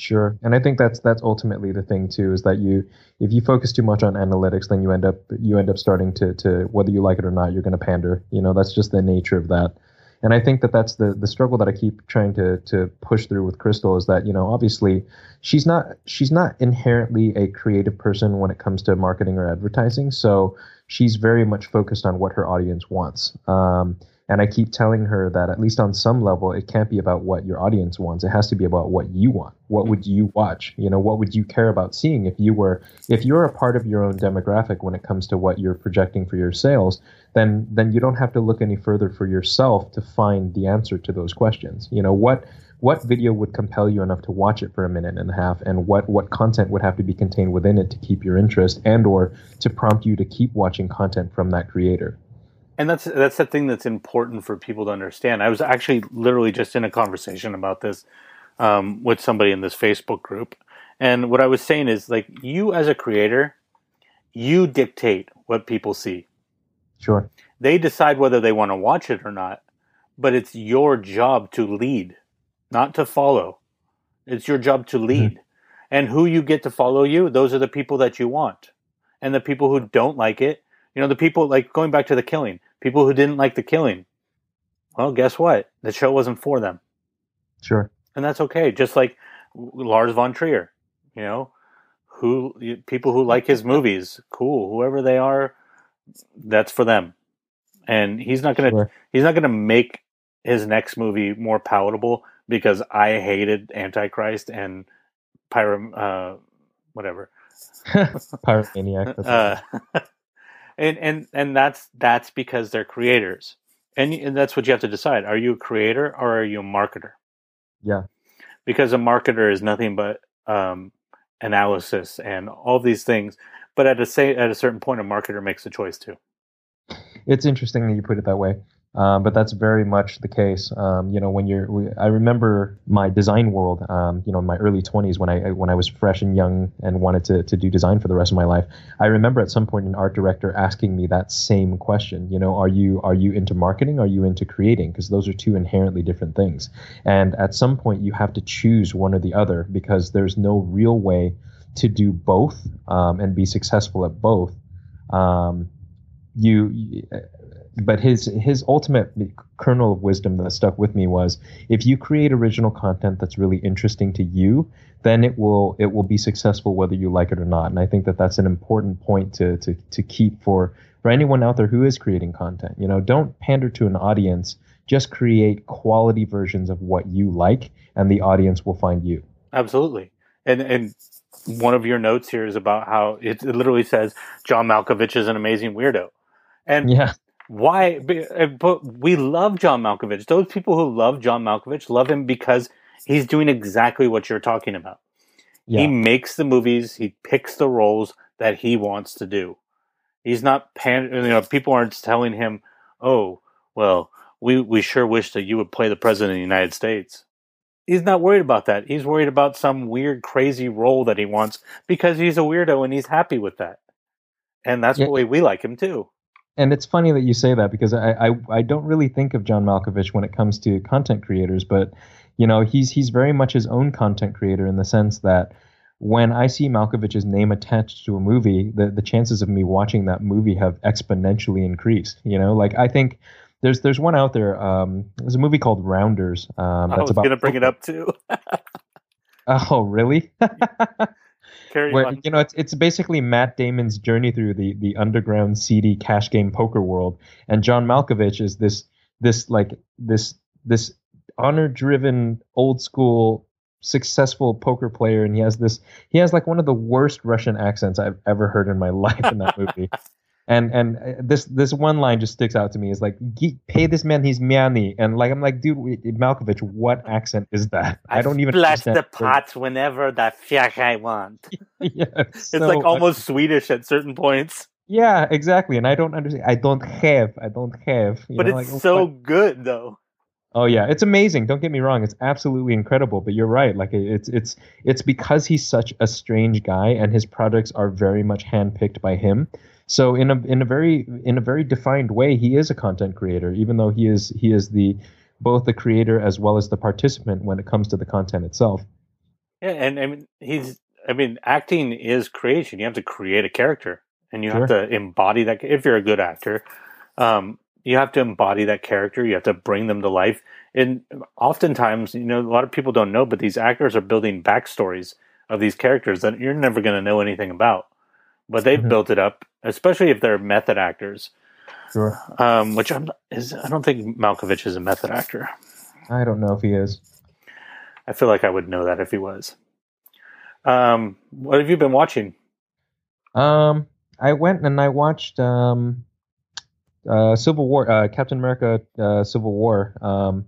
Sure, and I think that's that's ultimately the thing too is that you if you focus too much on analytics, then you end up you end up starting to to whether you like it or not, you're going to pander. You know, that's just the nature of that. And I think that that's the the struggle that I keep trying to to push through with Crystal is that you know obviously she's not she's not inherently a creative person when it comes to marketing or advertising, so she's very much focused on what her audience wants. Um, and I keep telling her that at least on some level, it can't be about what your audience wants. It has to be about what you want. What would you watch? You know, what would you care about seeing if you were if you're a part of your own demographic when it comes to what you're projecting for your sales, then then you don't have to look any further for yourself to find the answer to those questions. You know, what what video would compel you enough to watch it for a minute and a half and what what content would have to be contained within it to keep your interest and or to prompt you to keep watching content from that creator. And that's that's the thing that's important for people to understand. I was actually literally just in a conversation about this um, with somebody in this facebook group. And what i was saying is like you as a creator you dictate what people see. Sure. they decide whether they want to watch it or not but it's your job to lead not to follow. It's your job to lead. And who you get to follow you those are the people that you want. And the people who don't like it you know the people like going back to the killing people who didn't like the killing. Well guess what? The show wasn't for them. Sure. and that's okay. Just like lars von trier you know who people who like his movies cool. Whoever they are that's for them. And he's not gonna Sure. he's not gonna make his next movie more palatable because i hated antichrist and pyro uh whatever. Pyromaniac. uh, and and and that's that's because they're creators. And, and that's what you have to decide. Are you a creator or are you a marketer? Yeah. because a marketer is nothing but um, analysis and all these things. But at a say at a certain point a marketer makes a choice too. It's interesting that you put it that way. Um, but that's very much the case. Um, you know, when you're, we, I remember my design world. Um, you know, in my early 20s when I when I was fresh and young and wanted to to do design for the rest of my life. I remember at some point an art director asking me that same question. You know, are you are you into marketing? Are you into creating? Because those are two inherently different things. And at some point, you have to choose one or the other because there's no real way to do both um, and be successful at both. Um, you but his his ultimate kernel of wisdom that stuck with me was if you create original content that's really interesting to you then it will it will be successful whether you like it or not. And i think that that's an important point to to to keep for for anyone out there who is creating content. You know don't pander to an audience. Just create quality versions of what you like and the audience will find you. Absolutely. And and one of your notes here is about how it, it literally says john malkovich is an amazing weirdo. And yeah why? Eh, but we love john malkovich. Those people who love john malkovich love him because he's doing exactly what you're talking about. Yeah. he makes the movies he picks the roles that he wants to do. He's not pan you know people aren't telling him oh well we we sure wish that you would play the president of the united states. He's not worried about that. He's worried about some weird crazy role that he wants because he's a weirdo and he's happy with that. And that's Yeah. the way we like him too and it's funny that you say that because I, I I don't really think of John Malkovich when it comes to content creators, but you know he's he's very much his own content creator in the sense that when I see Malkovich's name attached to a movie, the the chances of me watching that movie have exponentially increased. You know, like I think there's there's one out there. Um, there's a movie called Rounders. Um, i was about gonna bring it up too Oh, really? carry where on. you know it's it's basically Matt Damon's journey through the the underground seedy cash game poker world, and John Malkovich is this this like this this honor driven old school successful poker player, and he has this he has like one of the worst Russian accents I've ever heard in my life in that movie. And and uh, this this one line just sticks out to me is like pay this man he's money and like I'm like dude Malkovich what accent is that I, don't even splash understand. the pot whenever the fuck I want. yeah, It's like almost Swedish at certain points, yeah exactly and I don't understand I don't have I don't have you but know, it's like, so what- good though. Oh yeah, it's amazing. Don't get me wrong; it's absolutely incredible. But you're right. Like it's it's it's because he's such a strange guy, and his projects are very much handpicked by him. So in a in a very in a very defined way, he is a content creator, even though he is he is the both the creator as well as the participant when it comes to the content itself. Yeah, and I mean he's I mean acting is creation. You have to create a character, and you have to embody that. If you're a good actor, um, you have to embody that character. You have to bring them to life. And oftentimes, you know, a lot of people don't know, but these actors are building backstories of these characters that you're never going to know anything about. But they've Mhm. built it up, especially if they're method actors. Sure. Um, which I'm is I don't think Malkovich is a method actor. I don't know if he is. I feel like I would know that if he was. Um, what have you been watching? Um, I went and I watched um, uh, Civil War, uh, Captain America, uh, Civil War, um,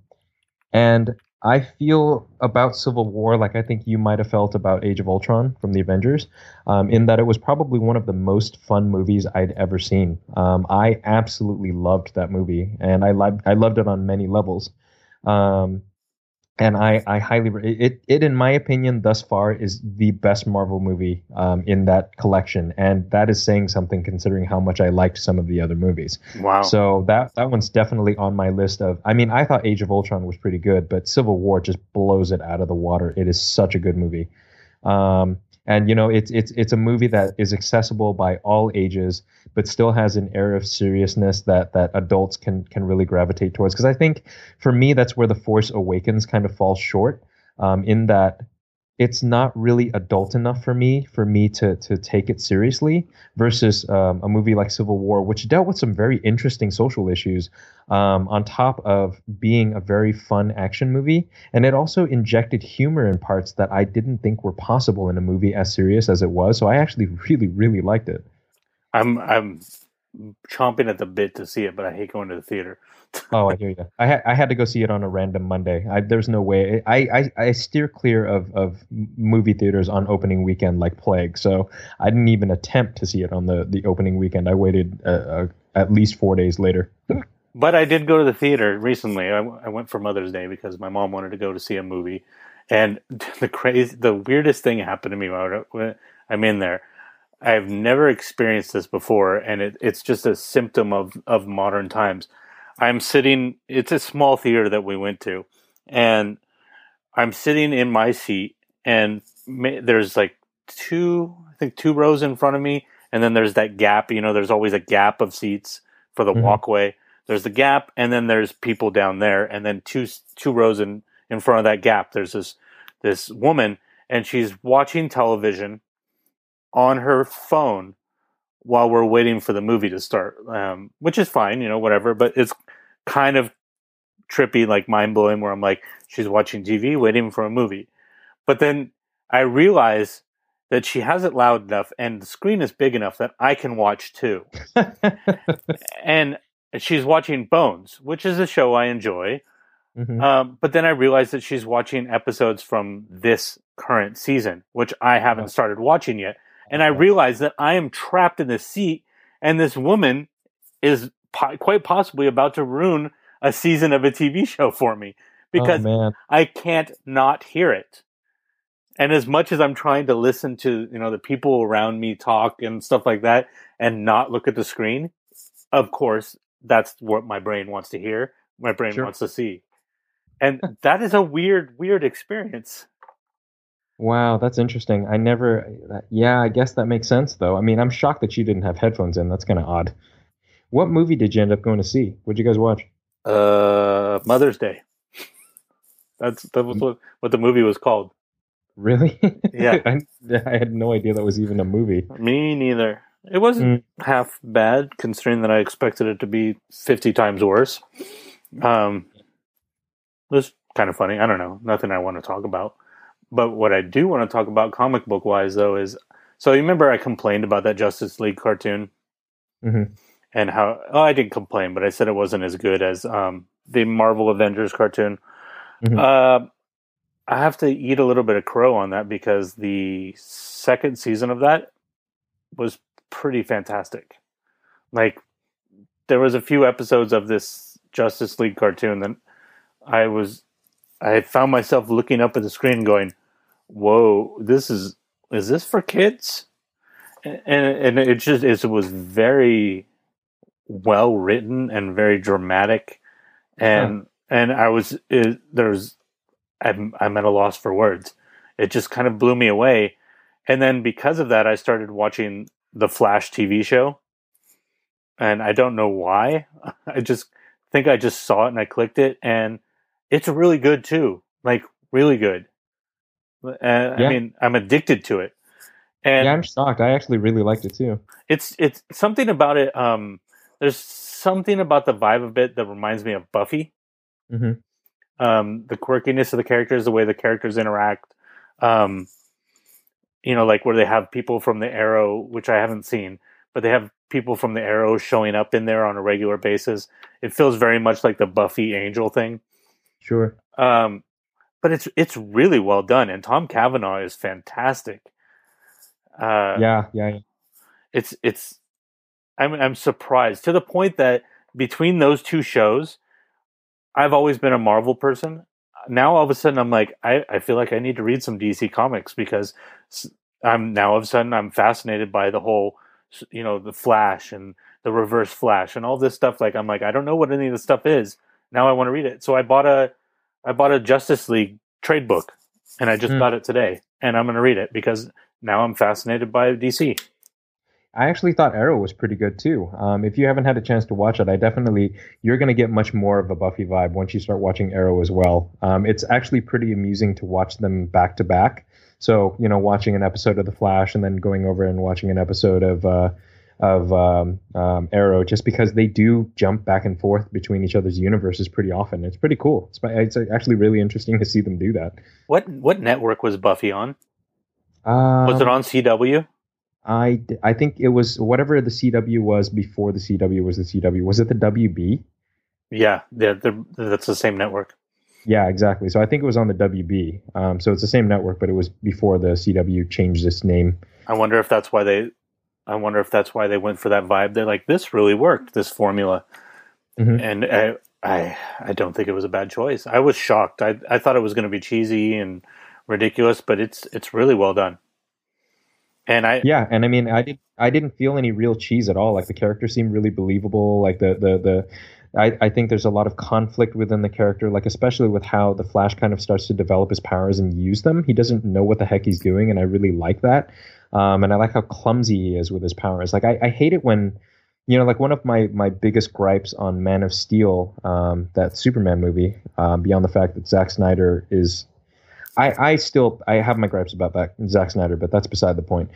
and I feel about Civil War like I think you might have felt about Age of Ultron from the Avengers, um, in that it was probably one of the most fun movies I'd ever seen. Um, I absolutely loved that movie, and I loved I loved it on many levels. Um, and I, I highly re- it it in my opinion thus far is the best Marvel movie um, in that collection, and that is saying something considering how much I liked some of the other movies. Wow. So that that one's definitely on my list of. I mean, I thought Age of Ultron was pretty good, but Civil War just blows it out of the water. It is such a good movie, um, and you know, it's it's it's a movie that is accessible by all ages, but still has an air of seriousness that that adults can can really gravitate towards. Because I think for me, that's where the Force Awakens kind of falls short, um, in that it's not really adult enough for me for me to to take it seriously versus um, a movie like Civil War, which dealt with some very interesting social issues, um, on top of being a very fun action movie, and it also injected humor in parts that I didn't think were possible in a movie as serious as it was. So I actually really really liked it. I'm I'm chomping at the bit to see it, but I hate going to the theater. Oh, I hear you. I had I had to go see it on a random Monday. I, there's no way. I, I, I steer clear of, of movie theaters on opening weekend like plague. So I didn't even attempt to see it on the, the opening weekend. I waited uh, uh, at least four days later. But I did go to the theater recently. I, I went for Mother's Day because my mom wanted to go to see a movie, and the crazy, the weirdest thing happened to me while when I'm in there. I've never experienced this before, and it, it's just a symptom of of modern times. I'm sitting. It's a small theater that we went to, and I'm sitting in my seat, and ma- there's like two, I think two rows in front of me, and then there's that gap. You know, there's always a gap of seats for the Mhm. walkway. There's the gap, and then there's people down there, and then two two rows in in front of that gap. There's this this woman, and she's watching television on her phone while we're waiting for the movie to start, um, which is fine, you know, whatever. But it's kind of trippy, like mind blowing, where I'm like, she's watching TV, waiting for a movie. But then I realize that she has it loud enough and the screen is big enough that I can watch too. and she's watching Bones, which is a show I enjoy. Mhm. Um, but then I realized that she's watching episodes from this current season, which I haven't started watching yet. And I realize that I am trapped in this seat, and this woman is po- quite possibly about to ruin a season of a TV show for me oh, because oh. I can't not hear it. And as much as I'm trying to listen to, you know, the people around me talk and stuff like that and not look at the screen, of course, that's what my brain wants to hear. My brain Sure. wants to see. And that is a weird, weird experience. Wow, that's interesting. I never. Yeah, I guess that makes sense though. I mean, I'm shocked that you didn't have headphones in. That's kind of odd. What movie did you end up going to see? What'd you guys watch? Uh, Mother's Day. That's that was what, what the movie was called. Really? Yeah. I, I had no idea that was even a movie. Me neither. It wasn't half bad considering that I expected it to be 50 times worse. Um, it was kind of funny. I don't know. Nothing I want to talk about. But what I do want to talk about comic book wise, though, is so you remember I complained about that Justice League cartoon? hmm and how oh I didn't complain, but I said it wasn't as good as um, the Marvel Avengers cartoon. Mhm. Uh, I have to eat a little bit of crow on that because the second season of that was pretty fantastic. Like there was a few episodes of this Justice League cartoon that I was I found myself looking up at the screen going, "Whoa, this is is this for kids?" And and it just it was very well written and very dramatic and and I was it, there's I'm I'm at a loss for words. It just kind of blew me away. And then because of that I started watching the Flash TV show. And I don't know why. I just think I just saw it and I clicked it and it's really good too. Like really good. And Yeah. I mean, I'm addicted to it. And yeah, I'm shocked. I actually really liked it too. it's it's something about it um there's something about the vibe of it that reminds me of Buffy hmm um, the quirkiness of the characters, the way the characters interact. Um, you know, like where they have people from the Arrow, which I haven't seen, but they have people from the Arrow showing up in there on a regular basis. It feels very much like the Buffy Angel thing. Sure. Um, but it's it's really well done, and Tom Cavanagh is fantastic. Uh, yeah, yeah, yeah. it's it's I'm I'm surprised to the point that between those two shows, I've always been a Marvel person. Now all of a sudden I'm like I, I feel like I need to read some DC comics because I'm now all of a sudden I'm fascinated by the whole you know the Flash and the Reverse Flash and all this stuff. Like I'm like I don't know what any of this stuff is. Now I want to read it. So I bought a I bought a Justice League trade book and I just Hmm. got it today and I'm going to read it because now I'm fascinated by DC. I actually thought Arrow was pretty good too. Um, if you haven't had a chance to watch it, I definitely you're going to get much more of a Buffy vibe once you start watching Arrow as well. Um, it's actually pretty amusing to watch them back to back. So you know, watching an episode of The Flash and then going over and watching an episode of uh, of um, um, Arrow, just because they do jump back and forth between each other's universes pretty often. It's pretty cool. It's, it's actually really interesting to see them do that. What what network was Buffy on? Um, Was it on CW? I, I think it was whatever the CW was before the CW was the CW. Was it the WB? Yeah, they're, they're, that's the same network. Yeah, exactly. So I think it was on the WB. Um, so it's the same network, but it was before the CW changed its name. I wonder if that's why they. I wonder if that's why they went for that vibe. They're like, this really worked, this formula, Mhm. and I, I, I don't think it was a bad choice. I was shocked. I, I thought it was going to be cheesy and ridiculous, but it's, it's really well done. And I, Yeah, and I mean, I did I didn't feel any real cheese at all. Like the character seemed really believable. Like the the the. I, I think there's a lot of conflict within the character, like especially with how the Flash kind of starts to develop his powers and use them. He doesn't know what the heck he's doing, and I really like that. Um, and I like how clumsy he is with his powers. Like I, I hate it when, you know, like one of my my biggest gripes on Man of Steel, um, that Superman movie, um, beyond the fact that Zack Snyder is, I I still I have my gripes about that Zack Snyder, but that's beside the point.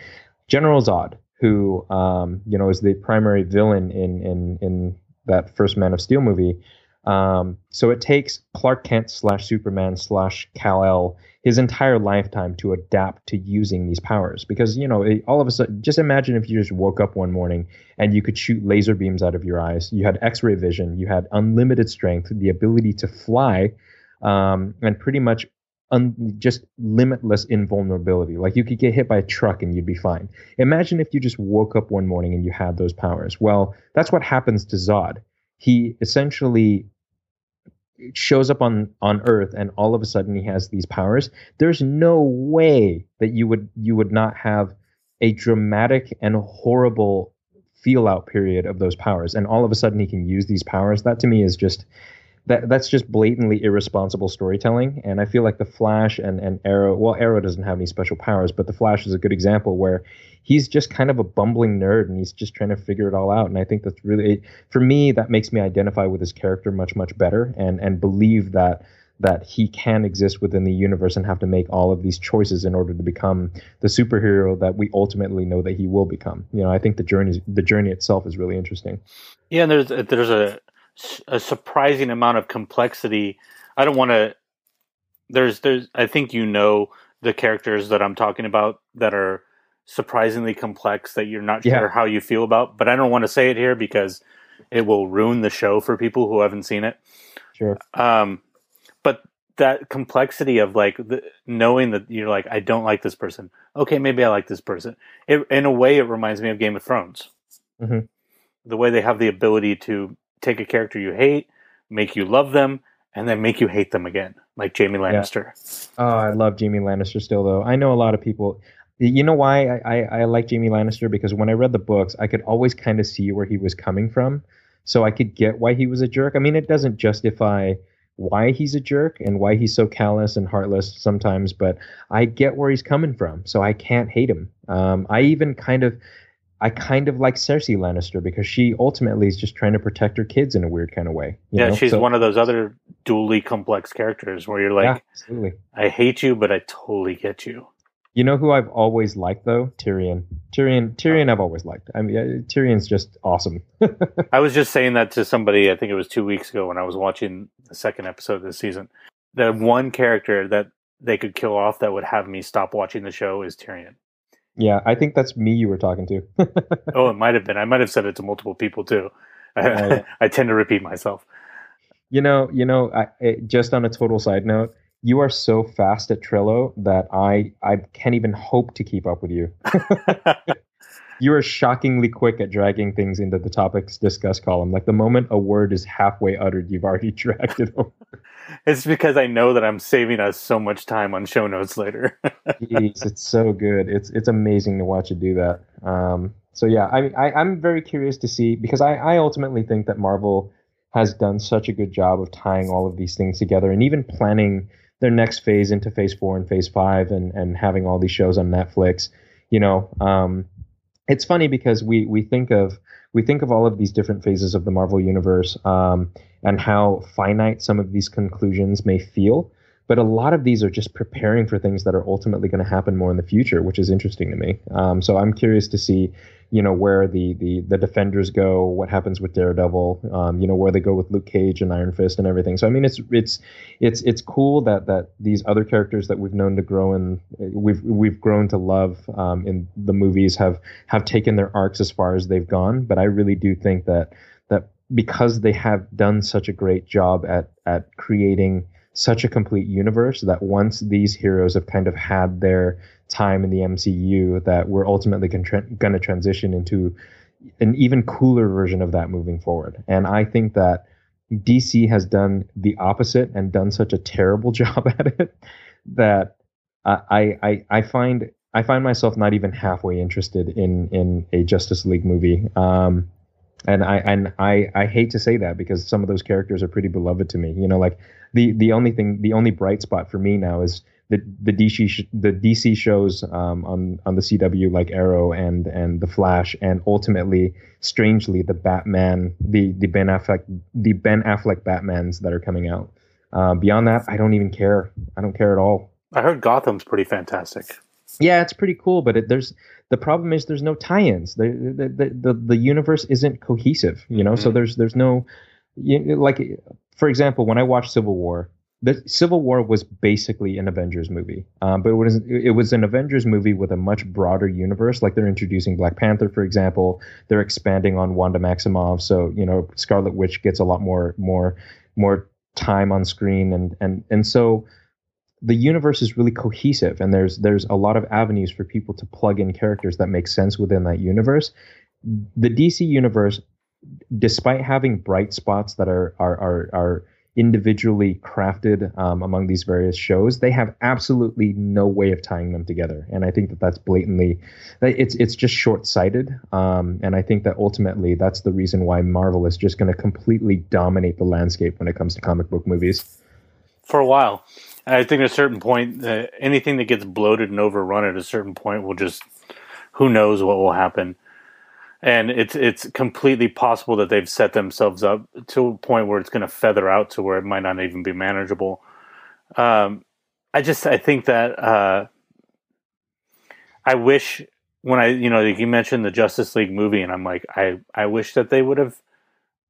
General Zod, who um, you know is the primary villain in in in that first Man of Steel movie. Um, so it takes Clark Kent slash Superman slash Kal El his entire lifetime to adapt to using these powers. Because you know it, all of a sudden just imagine if you just woke up one morning and you could shoot laser beams out of your eyes. You had x-ray vision. You had unlimited strength the ability to fly um, and pretty much un- just limitless invulnerability. Like you could get hit by a truck and you'd be fine. Imagine if you just woke up one morning and you had those powers. Well that's what happens to zod. He essentially shows up on on earth and all of a sudden he has these powers there's no way that you would you would not have a dramatic and horrible feel out period of those powers. And all of a sudden he can use these powers. That to me is just that that's just blatantly irresponsible storytelling. And i feel like the flash and and arrow well arrow doesn't have any special powers but the flash is a good example where he's just kind of a bumbling nerd and he's just trying to figure it all out. And i think that's really for me that makes me identify with his character much much better and and believe that that he can exist within the universe and have to make all of these choices in order to become the superhero that we ultimately know that he will become. You know i think the journey the journey itself is really interesting. Yeah, and there's there's a, a surprising amount of complexity. I don't want to. There's there's I think you know the characters that I'm talking about that are surprisingly complex that you're not Yeah. sure how you feel about. But I don't want to say it here because it will ruin the show for people who haven't seen it. Sure. Um, but that complexity of like the, knowing that you're like, I don't like this person. Okay, maybe I like this person. It, in a way, it reminds me of Game of Thrones. Mhm. The way they have the ability to take a character you hate, make you love them, and then make you hate them again, like Jaime Lannister. Oh, I love Jaime Lannister still, though. I know a lot of people. You know why I, I, I like Jaime Lannister? Because when I read the books, I could always kind of see where he was coming from. So I could get why he was a jerk. I mean, it doesn't justify why he's a jerk and why he's so callous and heartless sometimes, but I get where he's coming from. So I can't hate him. Um, I even kind of. I kind of like Cersei Lannister because she ultimately is just trying to protect her kids in a weird kind of way. you Yeah, know? she's So- one of those other dually complex characters where you're like, yeah, absolutely. I hate you, but I totally get you. You know who I've always liked though? Tyrion. Tyrion. Tyrion. I've always liked. I mean, Tyrion's just awesome. I was just saying that to somebody, I think it was two weeks ago when I was watching the second episode of this season. The one character that they could kill off that would have me stop watching the show is Tyrion. Yeah, I think that's me you were talking to. Oh, it might have been. I might have said it to multiple people too. Oh, yeah. I tend to repeat myself. you know, you know. I, it, just on a total side note, you are so fast at Trello that I I can't even hope to keep up with you. You are shockingly quick at dragging things into the topics discussed column. Like the moment a word is halfway uttered, you've already dragged it over. it's because I know that I'm saving us so much time on show notes later. Jeez, it's so good. It's it's amazing to watch you do that. Um, so yeah, I, I I'm very curious to see because I I ultimately think that Marvel has done such a good job of tying all of these things together and even planning their next phase into Phase Four and Phase Five and and having all these shows on Netflix. You know, um, it's funny because we we think of we think of all of these different phases of the Marvel universe um, and how finite some of these conclusions may feel. But a lot of these are just preparing for things that are ultimately going to happen more in the future, which is interesting to me. Um, so I'm curious to see, you know, where the the the defenders go, what happens with Daredevil, um, you know, where they go with Luke Cage and Iron Fist and everything. So I mean, it's it's it's it's cool that that these other characters that we've known to grow and we've we've grown to love um, in the movies have have taken their arcs as far as they've gone. But I really do think that that because they have done such a great job at at creating such a complete universe that once these heroes have kind of had their time in the MCU, that we're ultimately going to transition into an even cooler version of that moving forward. And I think that DC has done the opposite and done such a terrible job at it that I I I find I find myself not even halfway interested in in a Justice League movie. Um, and I and I I hate to say that because some of those characters are pretty beloved to me. You know, like the the only thing the only bright spot for me now is the the DC sh- the DC shows um, on on the CW like Arrow and and the Flash and ultimately strangely the Batman the the Ben Affleck the Ben Affleck Batmans that are coming out. Uh, beyond that, I don't even care. I don't care at all. I heard Gotham's pretty fantastic. Yeah, it's pretty cool, but it, there's the problem is there's no tie-ins. The the the, the, the universe isn't cohesive, you know. So Mhm. there's there's no you, like for example, when I watched Civil War, the Civil War was basically an Avengers movie, um, but it was it was an Avengers movie with a much broader universe. Like they're introducing Black Panther, for example. They're expanding on Wanda Maximoff, so you know Scarlet Witch gets a lot more more more time on screen, and and and so the universe is really cohesive and there's there's a lot of avenues for people to plug in characters that make sense within that universe. The dc universe despite having bright spots that are are are, are individually crafted um, among these various shows they have absolutely no way of tying them together. And i think that that's blatantly it's it's just short-sighted. Um, and i think that ultimately that's the reason why marvel is just going to completely dominate the landscape when it comes to comic book movies. For a while. I think at a certain point, uh, anything that gets bloated and overrun at a certain point will just, who knows what will happen. And it's it's completely possible that they've set themselves up to a point where it's going to feather out to where it might not even be manageable. Um, I just I think that uh, I wish when I you know you mentioned the Justice League movie, and I'm like I I wish that they would have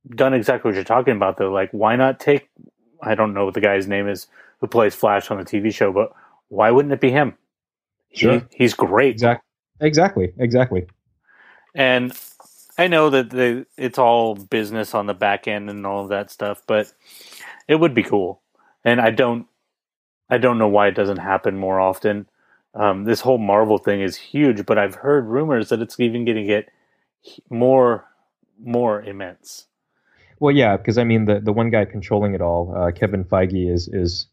done exactly what you're talking about. Though, like why not take I don't know what the guy's name is who plays Flash on the TV show, but why wouldn't it be him? Sure. He, he's great. exactly Exactly, exactly. And I know that they, it's all business on the back end and all of that stuff, but it would be cool. And I don't, I don't know why it doesn't happen more often. Um, this whole Marvel thing is huge, but I've heard rumors that it's even going to get more, more immense. Well, yeah, because I mean, the the one guy controlling it all, uh, Kevin Feige, is is.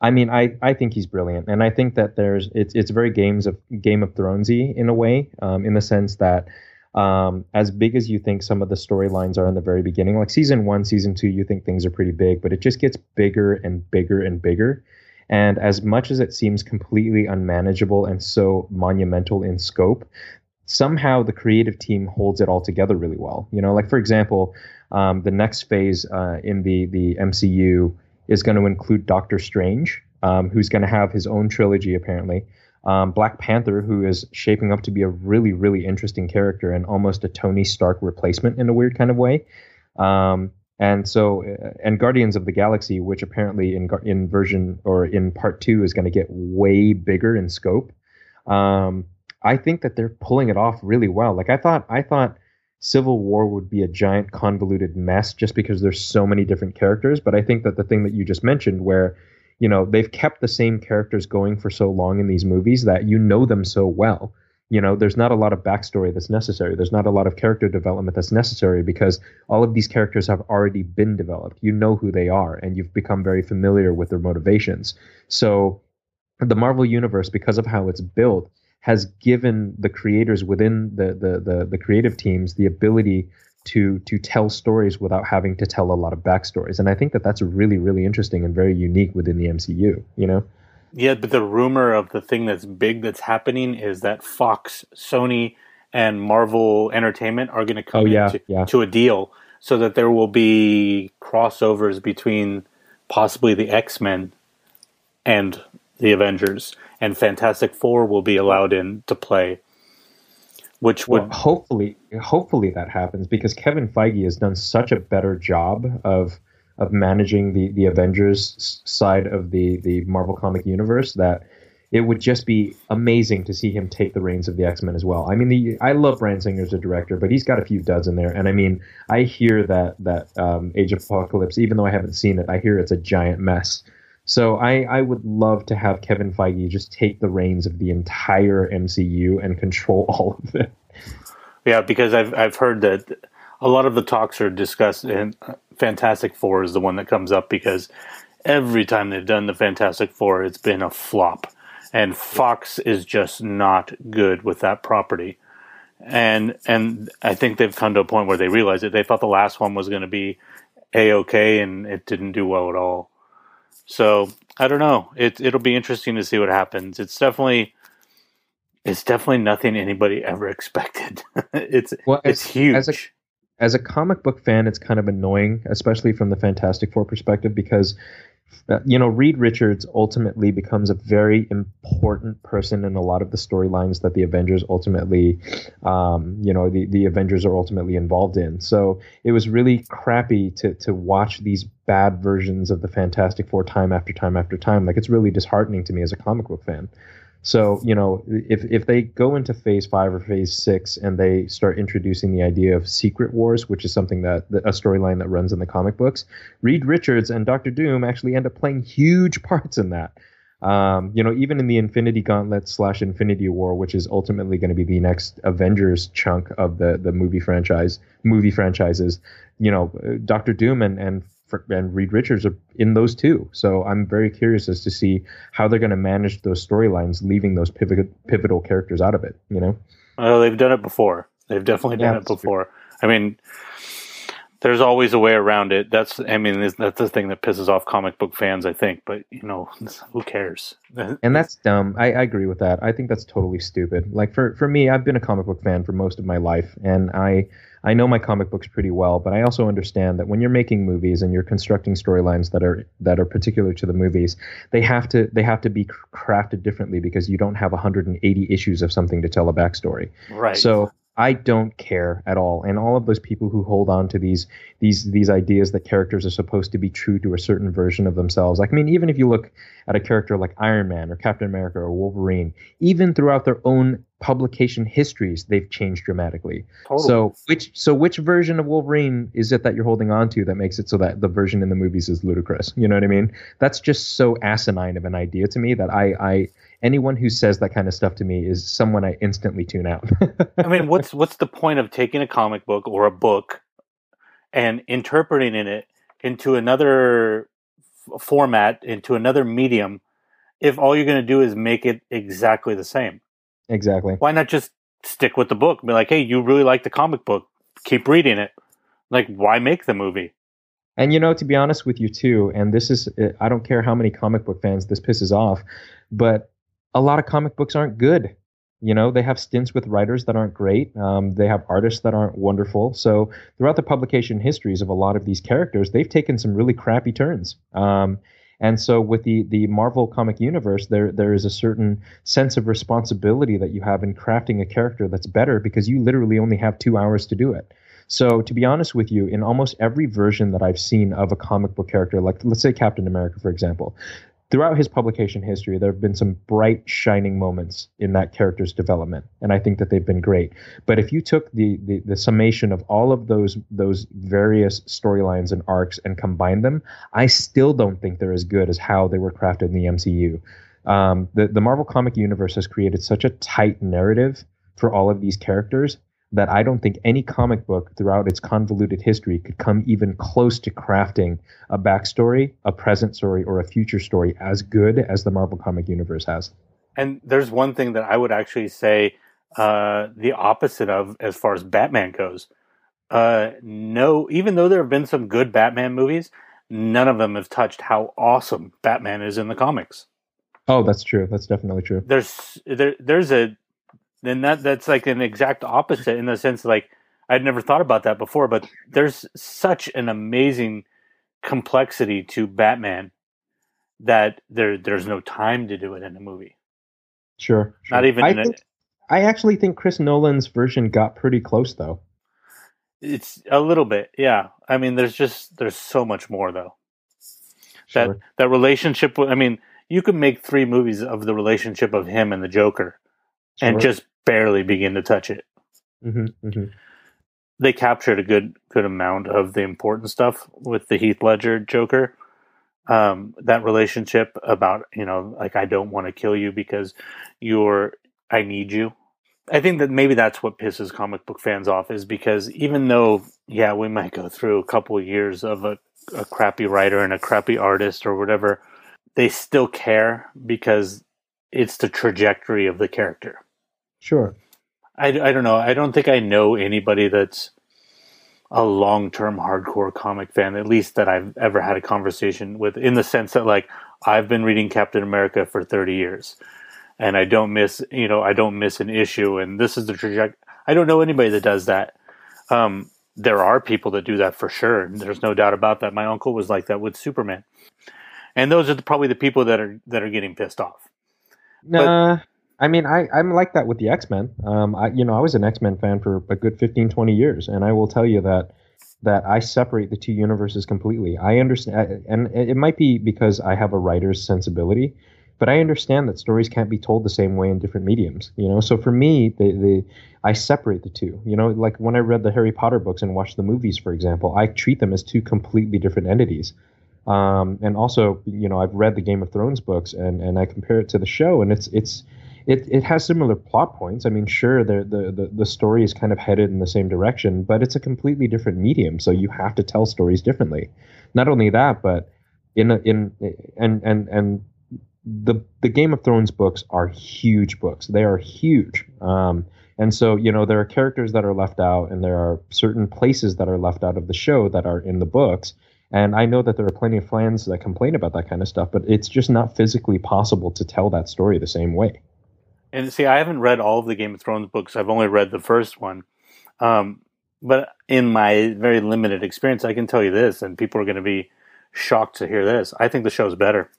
I mean, I, I think he's brilliant, and I think that there's it's it's very games of Game of Thronesy in a way, um, in the sense that um, as big as you think some of the storylines are in the very beginning, like season one, season two, you think things are pretty big, but it just gets bigger and bigger and bigger. And as much as it seems completely unmanageable and so monumental in scope, somehow the creative team holds it all together really well. You know, like for example, um, the next phase uh, in the the MCU is going to include Doctor Strange, um, who's going to have his own trilogy apparently um, Black Panther, who is shaping up to be a really, really interesting character and almost a Tony Stark replacement in a weird kind of way. Um, and so, uh, and Guardians of the Galaxy, which apparently in in version or in part two is going to get way bigger in scope. Um, I think that they're pulling it off really well. Like I thought, I thought Civil War would be a giant convoluted mess just because there's so many different characters. But I think that the thing that you just mentioned, where you know they've kept the same characters going for so long in these movies that you know them so well. You know there's not a lot of backstory that's necessary. There's not a lot of character development that's necessary because all of these characters have already been developed. You know who they are and you've become very familiar with their motivations. So the marvel universe because of how it's built has given the creators within the the the, the creative teams the ability to to tell stories without having to tell a lot of backstories. And I think that that's really really interesting and very unique within the MCU. You know. Yeah, but the rumor of the thing that's big that's happening is that Fox, Sony, and Marvel Entertainment are going to come oh, yeah, into, yeah. to a deal so that there will be crossovers between possibly the X Men and the Avengers, and Fantastic Four will be allowed in to play which would well, hopefully hopefully that happens because Kevin Feige has done such a better job of of managing the the Avengers side of the the Marvel comic universe that it would just be amazing to see him take the reins of the X Men as well. I mean, the I love Bryan Singer as a director, but he's got a few duds in there, and I mean, I hear that that um, Age of Apocalypse, even though I haven't seen it, I hear it's a giant mess. So I, I would love to have Kevin Feige just take the reins of the entire MCU and control all of it. Yeah, because I've I've heard that a lot of the talks are discussed, and uh, Fantastic Four is the one that comes up because every time they've done the Fantastic Four, it's been a flop, and Fox is just not good with that property. And and I think they've come to a point where they realize it. They thought the last one was going to be a okay, and it didn't do well at all. So I don't know. It it'll be interesting to see what happens. It's definitely it's definitely nothing anybody ever expected. it's Well, it's as- huge. as a- as a comic book fan, it's kind of annoying, especially from the Fantastic Four perspective, because you know Reed Richards ultimately becomes a very important person in a lot of the storylines that the Avengers ultimately, um, you know, the, the Avengers are ultimately involved in. So it was really crappy to to watch these bad versions of the Fantastic Four time after time after time. Like it's really disheartening to me as a comic book fan. So you know, if if they go into Phase Five or Phase Six and they start introducing the idea of Secret Wars, which is something that a storyline that runs in the comic books, Reed Richards and Doctor Doom actually end up playing huge parts in that. Um, you know, even in the Infinity Gauntlet slash Infinity War, which is ultimately going to be the next Avengers chunk of the the movie franchise, movie franchises. You know, Doctor Doom and and and Reed Richards are in those too. So I'm very curious as to see how they're going to manage those storylines, leaving those pivot, pivotal characters out of it. You know, well, they've done it before. They've definitely done Yeah, it that's true. before. I mean, there's always a way around it. That's I mean, that's the thing that pisses off comic book fans, I think. But you know, who cares? and that's dumb. I, I agree with that. I think that's totally stupid. Like for for me, I've been a comic book fan for most of my life, and I I know my comic books pretty well. But I also understand that when you're making movies and you're constructing storylines that are that are particular to the movies, they have to they have to be crafted differently because you don't have 180 issues of something to tell a backstory. right. So I don't care at all. And all of those people who hold on to these these these ideas that characters are supposed to be true to a certain version of themselves. Like I mean, even if you look at a character like Iron Man or Captain America or Wolverine, even throughout their own publication histories, they've changed dramatically. Totally. So which so which version of Wolverine is it that you're holding on to that makes it so that the version in the movies is ludicrous? You know what I mean? That's just so asinine of an idea to me that I I anyone who says that kind of stuff to me is someone I instantly tune out. I mean, what's what's the point of taking a comic book or a book and interpreting it into another f- format, into another medium, if all you're going to do is make it exactly the same? exactly. Why not just stick with the book? Be like, hey, you really like the comic book, keep reading it. Like, why make the movie? And you know, to be honest with you too, and this is eh, I don't care how many comic book fans this pisses off, but a lot of comic books aren't good. You know, they have stints with writers that aren't great. Um, they have artists that aren't wonderful. So throughout the publication histories of a lot of these characters, they've taken some really crappy turns. Um, and so with the the Marvel comic universe, there there is a certain sense of responsibility that you have in crafting a character that's better because you literally only have two hours to do it. So to be honest with you, in almost every version that I've seen of a comic book character, like let's say Captain America, for example, throughout his publication history, there have been some bright, shining moments in that character's development, and I think that they've been great. But if you took the the, the summation of all of those those various storylines and arcs and combined them, I still don't think they're as good as how they were crafted in the MCU. Um, the the Marvel comic universe has created such a tight narrative for all of these characters that I don't think any comic book throughout its convoluted history could come even close to crafting a backstory, a present story, or a future story as good as the Marvel comic universe has. And there's one thing that I would actually say uh, the opposite of as far as Batman goes. Uh, no, even though there have been some good Batman movies, none of them have touched how awesome Batman is in the comics. Oh, that's true. That's definitely true. There's there there's a then that that's like an exact opposite in the sense like I'd never thought about that before, but there's such an amazing complexity to Batman that there there's no time to do it in a movie. Sure. sure. Not even I, in think, I actually think Chris Nolan's version got pretty close, though. It's a little bit, yeah. I mean, there's just there's so much more though. That Sure. that relationship. I mean, you could make three movies of the relationship of him and the Joker, and just barely begin to touch it. hmm hmm They captured a good good amount of the important stuff with the Heath Ledger Joker. Um, that relationship about you know like I don't want to kill you because you're I need you. I think that maybe that's what pisses comic book fans off is because even though yeah we might go through a couple years of a, a crappy writer and a crappy artist or whatever, they still care because it's the trajectory of the character. Sure. I, I don't know. I don't think I know anybody that's a long term hardcore comic fan, at least that I've ever had a conversation with, in the sense that, like, I've been reading Captain America for 30 years and I don't miss, you know, I don't miss an issue. And this is the trajectory. I don't know anybody that does that. Um, there are people that do that for sure. There's no doubt about that. My uncle was like that with Superman. And those are the, probably the people that are that are getting pissed off. Nah, I mean, I, I'm like that with the X Men. Um, I, you know, I was an X Men fan for a good 15, 20 years, and I will tell you that that I separate the two universes completely. I understand, and it might be because I have a writer's sensibility, but I understand that stories can't be told the same way in different mediums. You know, so for me, the the I separate the two. You know, like when I read the Harry Potter books and watched the movies, for example, I treat them as two completely different entities. Um, and also, you know, I've read the Game of Thrones books and, and I compare it to the show, and it's it's it, it has similar plot points. I mean, sure, the, the the story is kind of headed in the same direction, but it's a completely different medium, so you have to tell stories differently. Not only that, but in a, in and and and the the Game of Thrones books are huge books. They are huge. Um, and so, you know, there are characters that are left out, and there are certain places that are left out of the show that are in the books. And I know that there are plenty of fans that complain about that kind of stuff, but it's just not physically possible to tell that story the same way. And see, I haven't read all of the Game of Thrones books. I've only read the first one. Um, but in my very limited experience, I can tell you this, and people are going to be shocked to hear this. I think the show's better.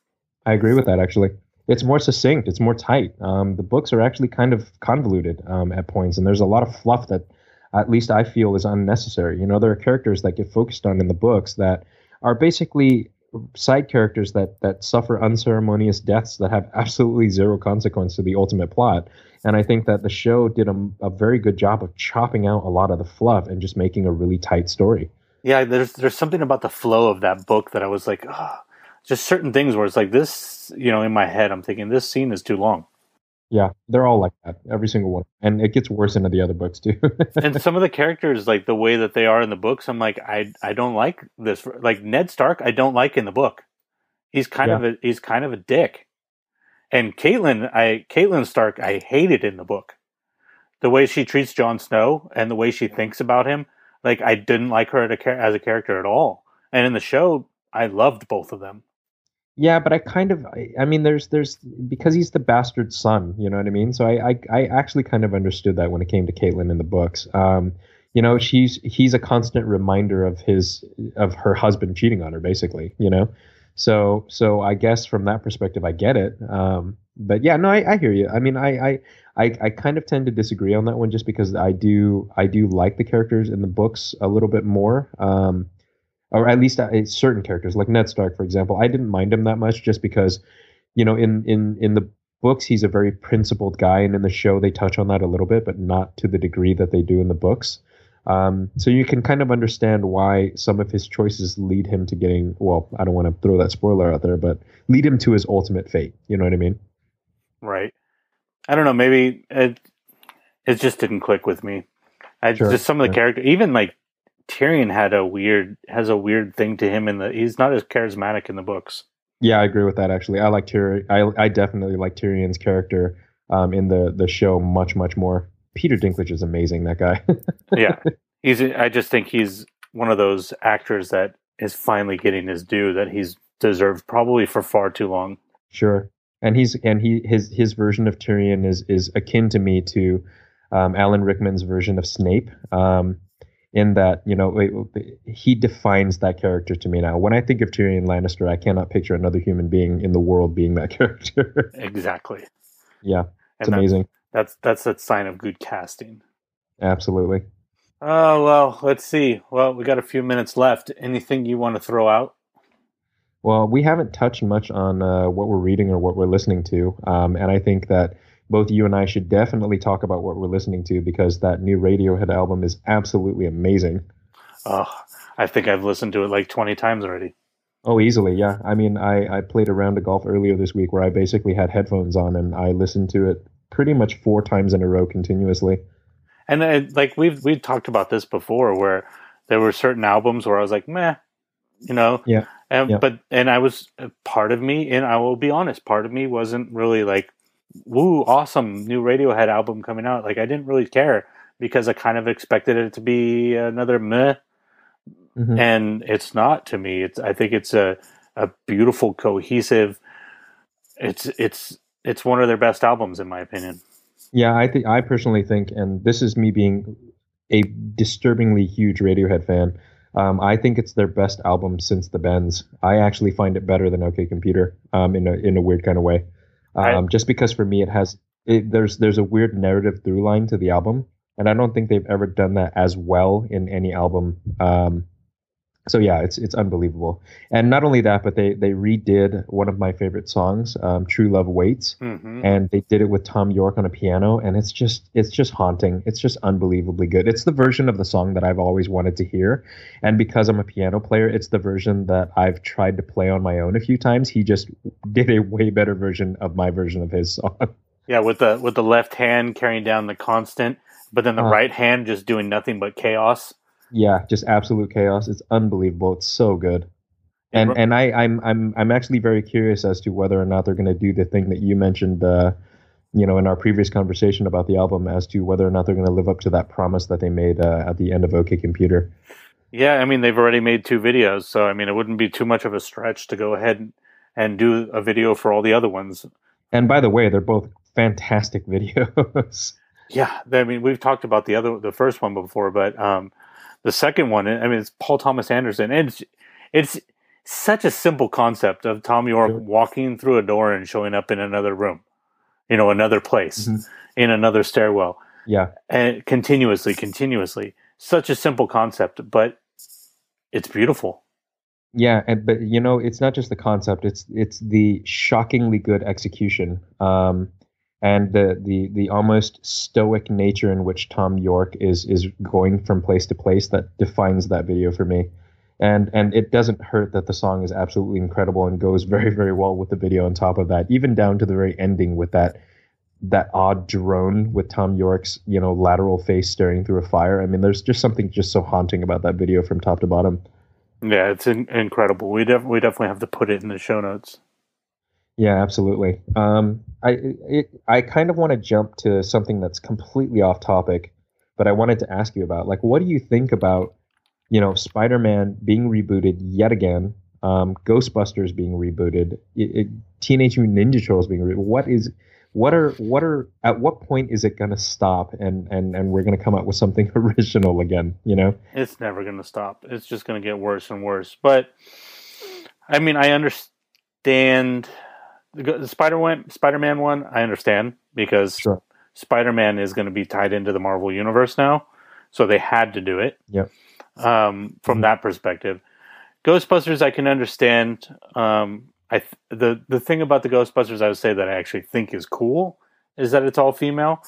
I agree with that, actually. it's more succinct. It's more tight. Um, the books are actually kind of convoluted um, at points, and there's a lot of fluff that, at least I feel, is unnecessary. You know, there are characters that get focused on in the books that are basically side characters that that suffer unceremonious deaths that have absolutely zero consequence to the ultimate plot. And I think that the show did a, a very good job of chopping out a lot of the fluff and just making a really tight story. Yeah, there's there's something about the flow of that book that I was like, oh, just certain things where it's like this, you know, in my head, I'm thinking this scene is too long. Yeah, they're all like that, every single one, and it gets worse into the other books too. and some of the characters, like the way that they are in the books, I'm like, I I don't like this. Like Ned Stark, I don't like in the book. He's kind Yeah. of a he's kind of a dick. And Catelyn, I Catelyn Stark, I hated in the book. The way she treats Jon Snow and the way she thinks about him, like I didn't like her as a character at all. And in the show, I loved both of them. Yeah, but I kind of, I, I mean, there's, there's, because he's the bastard son, you know what I mean? So I, I, I actually kind of understood that when it came to Catelyn in the books. Um, you know, she's, he's a constant reminder of his, of her husband cheating on her, basically, you know? So, so I guess from that perspective, I get it. Um, but yeah, no, I, I hear you. I mean, I, I, I, I kind of tend to disagree on that one just because I do, I do like the characters in the books a little bit more. Um, or at least uh, certain characters like Ned Stark, for example. I didn't mind him that much just because, you know, in in in the books he's a very principled guy, and in the show they touch on that a little bit, but not to the degree that they do in the books. Um, so you can kind of understand why some of his choices lead him to getting. Well, I don't want to throw that spoiler out there, but lead him to his ultimate fate. You know what I mean? Right. I don't know. Maybe it it just didn't click with me. I Sure, just some of the yeah. character, even like Tyrion had a weird has a weird thing to him in the. He's not as charismatic in the books. Yeah, I agree with that. Actually, I like Tyrion. I I definitely like Tyrion's character um, in the the show much much more. Peter Dinklage is amazing. That guy. yeah, he's. I just think he's one of those actors that is finally getting his due that he's deserved probably for far too long. Sure, and he's and he his his version of Tyrion is is akin to me to um, Alan Rickman's version of Snape. Um, in that you know it- he defines that character to me now. When I think of Tyrion Lannister, I cannot picture another human being in the world being that character. Exactly. yeah, it's And that- amazing. That's that's a sign of good casting. Absolutely. Oh well, let's see. Well, we got a few minutes left. Anything you want to throw out? Well, we haven't touched much on uh, what we're reading or what we're listening to, um, and I think that both you and I should definitely talk about what we're listening to because that new Radiohead album is absolutely amazing. Oh, I think I've listened to it like twenty times already. Oh, easily, yeah. I mean, I, I played a round of golf earlier this week where I basically had headphones on and I listened to it pretty much four times in a row continuously. And uh, like we've we've talked about this before, where there were certain albums where I was like, meh, you know. Yeah. And Yeah. but and I was uh, part of me, and I will be honest, part of me wasn't really like, woo, awesome new Radiohead album coming out. Like I didn't really care because I kind of expected it to be another meh, Mhm. and it's not to me. It's I think it's a a beautiful, cohesive. It's it's it's one of their best albums in my opinion. Yeah, I think I personally think, and this is me being a disturbingly huge Radiohead fan. Um, I think it's their best album since the Bends. I actually find it better than OK Computer, um, in a in a weird kind of way. Um, just because for me it has it, there's there's a weird narrative through line to the album, and I don't think they've ever done that as well in any album. Um, so yeah, it's it's unbelievable. And not only that, but they they redid one of my favorite songs, um, "True Love Waits." hmm and they did it with Thom Yorke on a piano, and it's just it's just haunting. It's just unbelievably good. It's the version of the song that I've always wanted to hear, and because I'm a piano player, it's the version that I've tried to play on my own a few times. He just did a way better version of my version of his song. Yeah, with the with the left hand carrying down the constant, but then the Uh. right hand just doing nothing but chaos. Yeah, just absolute chaos. It's unbelievable. It's so good. And and I, I'm I'm I'm actually very curious as to whether or not they're going to do the thing that you mentioned, uh, you know, in our previous conversation about the album, as to whether or not they're going to live up to that promise that they made uh, at the end of OK Computer. Yeah, I mean they've already made two videos, so I mean it wouldn't be too much of a stretch to go ahead and, and do a video for all the other ones. And by the way, they're both fantastic videos. Yeah, I mean we've talked about the other the first one before, but um, the second one, I mean it's Paul Thomas Anderson, and it's it's such a simple concept of Thom Yorke Sure. walking through a door and showing up in another room, you know, another place, Mhm. in another stairwell, Yeah, and continuously, continuously. Such a simple concept, but it's beautiful. yeah, and but you know, it's not just the concept; it's it's the shockingly good execution, um, and the the the almost stoic nature in which Thom Yorke is is going from place to place that defines that video for me. And and it doesn't hurt that the song is absolutely incredible and goes very very well with the video on top of that, even down to the very ending with that that odd drone with Thom Yorke's you know lateral face staring through a fire. I mean, there's just something just so haunting about that video from top to bottom. Yeah, it's in- incredible. We def- we definitely have to put it in the show notes. Yeah, absolutely. Um, I it, I kind of want to jump to something that's completely off topic, but I wanted to ask you about like what do you think about you know Spider-Man being rebooted yet again, um, Ghostbusters being rebooted, it, it, Teenage Mutant Ninja Turtles being rebooted. What is what are what are at what point is it going to stop and and and we're going to come up with something original again? You know? It's never going to stop. It's just going to get worse and worse. But I mean, I understand the, go- the Spider Man Spider Man one. I understand because Sure. Spider Man is going to be tied into the Marvel universe now, so they had to do it. Yep. Um, from Mhm. that perspective, Ghostbusters, I can understand. Um, I th- the the thing about the Ghostbusters, I would say that I actually think is cool is that it's all female.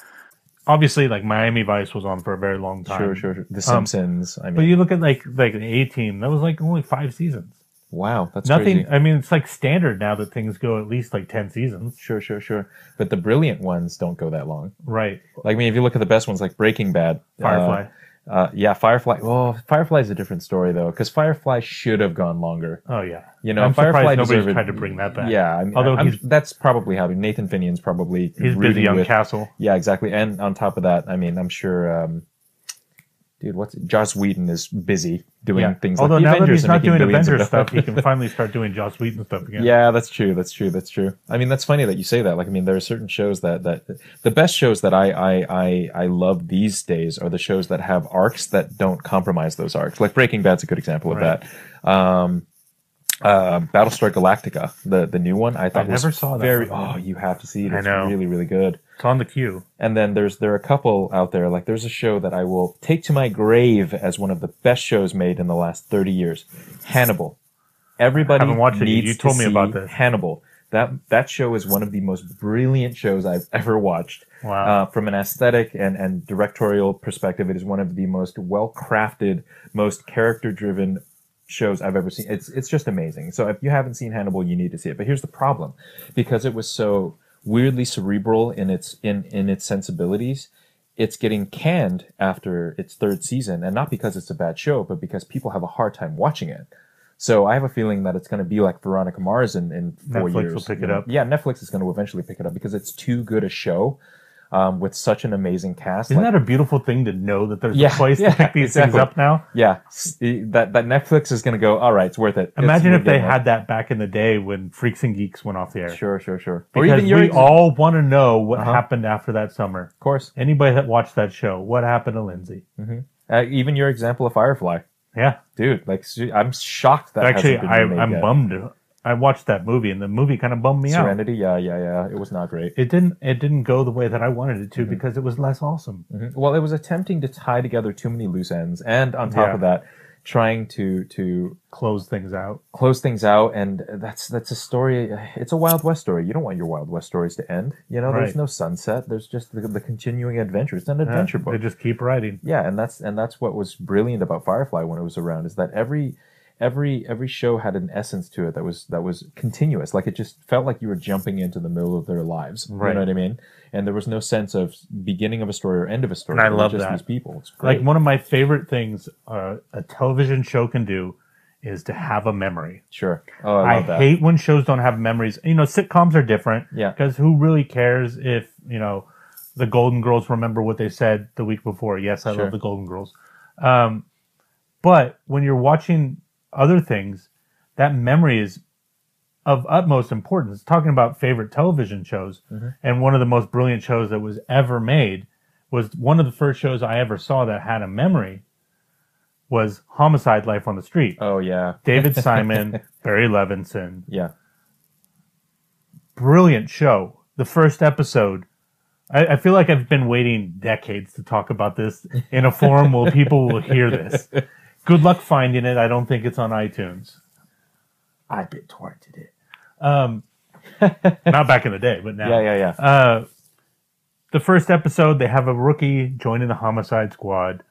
Obviously, like Miami Vice was on for a very long time. Sure, sure, sure. The Um, Simpsons. I mean, But you look at like like the A Team, that was like only five seasons. Wow, that's Nothing. crazy. I mean, it's like standard now that things go at least like ten seasons. Sure, sure, sure. But the brilliant ones don't go that long. Right. Like, I mean, if you look at the best ones, like Breaking Bad, uh, Firefly. Uh, yeah, Firefly. Well, Firefly is a different story though, because Firefly should have gone longer. oh yeah. You know, I'm Firefly nobody's deserved- tried to bring that back. Yeah, I mean, Although he's- that's probably happening. Nathan Fillion's probably He's busy on with, Castle. Yeah, exactly. And on top of that, I mean, I'm sure, um, dude, what's it? Joss Whedon is busy doing Yeah. things. Although like now Avengers that he's not doing Avengers stuff, he can finally start doing Joss Whedon stuff again. Yeah, that's true. That's true. That's true. I mean, that's funny that you say that. Like, I mean, there are certain shows that that the best shows that I I I, I love these days are the shows that have arcs that don't compromise those arcs. Like Breaking Bad's a good example of Right. that. Um, uh, Battlestar Galactica, the the new one, I thought I was never saw that very. one. Oh, you have to see it. I It's know. really really good. It's on the queue. And then there's there are a couple out there. Like there's a show that I will take to my grave as one of the best shows made in the last 30 years. Hannibal. Everybody Haven't watched it needs You told to me see about this. Hannibal. That that show is one of the most brilliant shows I've ever watched. Wow. Uh, from an aesthetic and, and directorial perspective, it is one of the most well crafted, most character driven shows I've ever seen. It's it's just amazing. So if you haven't seen Hannibal, you need to see it. But here's the problem, because it was so weirdly cerebral in its in in its sensibilities, it's getting canned after its third season, and not because it's a bad show, but because people have a hard time watching it. So I have a feeling that it's going to be like Veronica Mars in, in four Netflix will years. pick you it up. Yeah, Netflix is going to eventually pick it up because it's too good a show um, with such an amazing cast. Isn't Like- that a beautiful thing to know that there's Yeah, a place yeah, to pick these exactly. things up now? yeah, that that Netflix is going to go. All right, it's worth it. Imagine we're if they getting it." had that back in the day when Freaks and Geeks went off the air. Sure, sure, sure. Because we ex- all want to know what Uh-huh. happened after that summer. of course, Anybody that watched that show, what happened to Lindsay? uh, even your example of Firefly, Yeah, dude. Like, I'm shocked that actually, I, I'm yet. bummed. I watched that movie, and the movie kind of bummed me out. Serenity, yeah, yeah, yeah. It was not great. It didn't. It didn't go the way that I wanted it to Mm-hmm. because it was less awesome. Mhm. Well, it was attempting to tie together too many loose ends, and on top Yeah. of that, trying to to Close things out. close things out. And that's that's a story. It's a Wild West story. You don't want your Wild West stories to end. You know, there's no sunset. There's just the, the continuing adventure. It's an Yeah, adventure book. They just keep writing. yeah and that's and that's what was brilliant about firefly when it was around is that every every every show had an essence to it that was that was continuous like it just felt like you were jumping into the middle of their lives Right. you know what i mean and there was no sense of beginning of a story or end of a story And I love just that. these people it's great Like one of my favorite things uh, a television show can do is to have a memory. sure oh i I, hate when shows don't have memories. You know, sitcoms are different. Yeah. Because who really cares if, you know, the Golden Girls remember what they said the week before? Yes, I Sure. love the Golden Girls. Um, but when you're watching other things, that memory is of utmost importance. Talking about favorite television shows, Mm-hmm. and one of the most brilliant shows that was ever made was one of the first shows I ever saw that had a memory was Homicide: Life on the Street. Oh yeah, David Simon, Barry Levinson, yeah. brilliant show. The first episode, I, I feel like I've been waiting decades to talk about this in a forum where people will hear this. Good luck finding it. I don't think it's on iTunes. I bit torrented it. Um, not back in the day, but now. Yeah, yeah, yeah. Uh, the first episode, they have a rookie joining the homicide squad,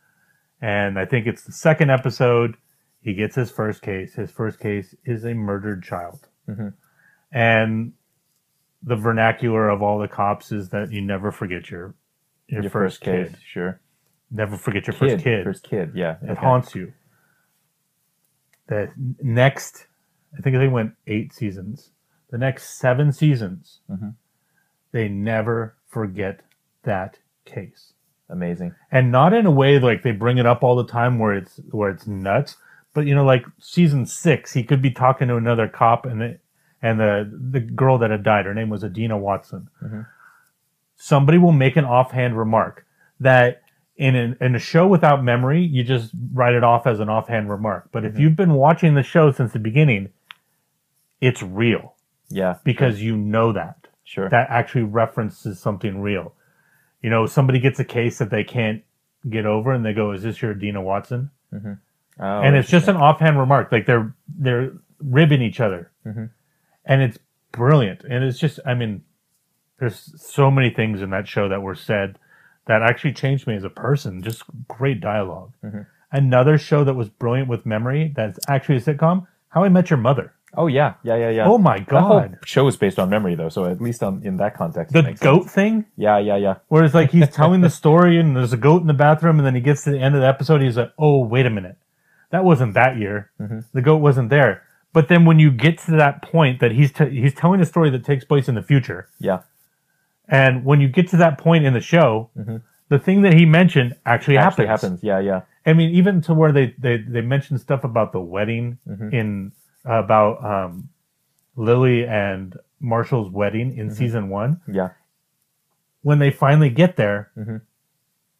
and I think it's the second episode. He gets his first case. His first case is a murdered child, Mhm. and the vernacular of all the cops is that you never forget your your, Your first, kid. sure. Never forget your Kid, first kid. first kid. Yeah, It okay. haunts you. The next, I think they went eight seasons. The next seven seasons, Mhm. they never forget that case, Amazing. and not in a way like they bring it up all the time where it's where it's nuts. But you know, like season six, he could be talking to another cop, and the and the the girl that had died, her name was Adena Watson. Mhm. Somebody will make an offhand remark that in an, in a show without memory, you just write it off as an offhand remark. But if Mhm. you've been watching the show since the beginning, it's real Yeah, because you know that sure. that actually references something real. You know, somebody gets a case that they can't get over, and they go, "Is this your Dina Watson?" Oh, and it's just an offhand remark, like they're they're ribbing each other, Mhm. and it's brilliant. And it's just, I mean, there's so many things in that show that were said that actually changed me as a person. Just great dialog Mhm. Another show that was brilliant with memory that's actually a sitcom, How I Met Your Mother. Oh yeah, yeah, yeah, yeah. Oh my god, show is based on memory though, so at least on, in that context, the goat sense. thing. Yeah, yeah, yeah. Where it's like he's telling the story and there's a goat in the bathroom, and then he gets to the end of the episode, he's like, "Oh, wait a minute, that wasn't that year. Mhm. The goat wasn't there." But then when you get to that point that he's t- he's telling a story that takes place in the future, Yeah. And when you get to that point in the show, Mhm. the thing that he mentioned actually, Actually happens. happens. Yeah, yeah. I mean, even to where they they they mentioned stuff about the wedding Mhm. in about um, Lily and Marshall's wedding in season one Yeah. when they finally get there, Mhm.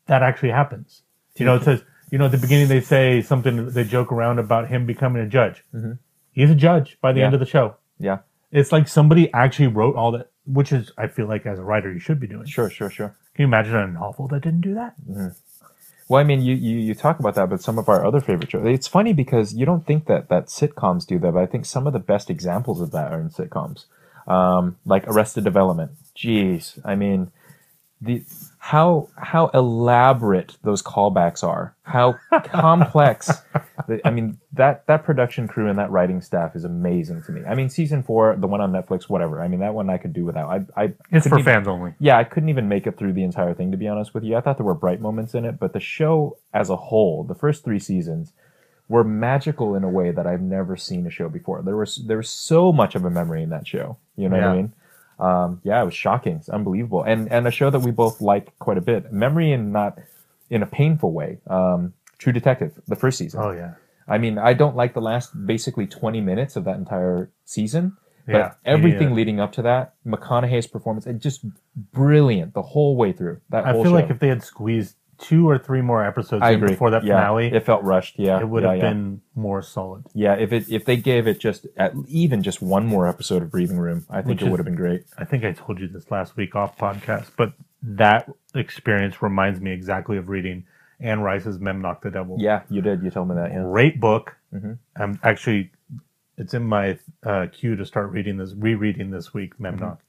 that actually happens. You know, it says, you know, at the beginning they say something, they joke around about him becoming a judge. Mhm. He's a judge by the Yeah. end of the show. Yeah. It's like somebody actually wrote all that, which is, I feel like as a writer, you should be doing. Sure, sure, sure. Can you imagine a novel that didn't do that? Well, I mean, you, you you talk about that, but some of our other favorite shows. It's funny because you don't think that that sitcoms do that, but I think some of the best examples of that are in sitcoms, um, like Arrested Development. Jeez, I mean, the how how elaborate those callbacks are, how complex. the, I mean, that that production crew and that writing staff is amazing to me. I mean, season four, the one on Netflix, whatever. I mean, that one I could do without. I I It's for even- fans only. yeah, I couldn't even make it through the entire thing to be honest with you. I thought there were bright moments in it, but the show as a whole, the first three seasons, were magical in a way that I've never seen a show before. There was there was so much of a memory in that show. You know what I mean? Um, yeah, it was shocking. It's unbelievable, and and a show that we both like quite a bit. Memory in not in a painful way. Um, True Detective, the first season. Oh, yeah. I mean, I don't like the last basically 20 minutes of that entire season, but Yeah, everything neither. leading up to that, McConaughey's performance, it just brilliant the whole way through. That I feel show. like if they had squeezed two or three more episodes I agree before that Yeah, finale, it felt rushed. Yeah, it would yeah, have yeah. been more solid. Yeah, if it if they gave it just at even just one more episode of Breathing Room, I think Which it is- would have been great. I think I told you this last week off podcast, but that experience reminds me exactly of reading Anne Rice's Memnoch the Devil. Yeah, you did. You told me that. Yeah. Great book. Mhm. I'm actually, it's in my uh, queue to start reading this, rereading this week, Memnoch. Mm-hmm.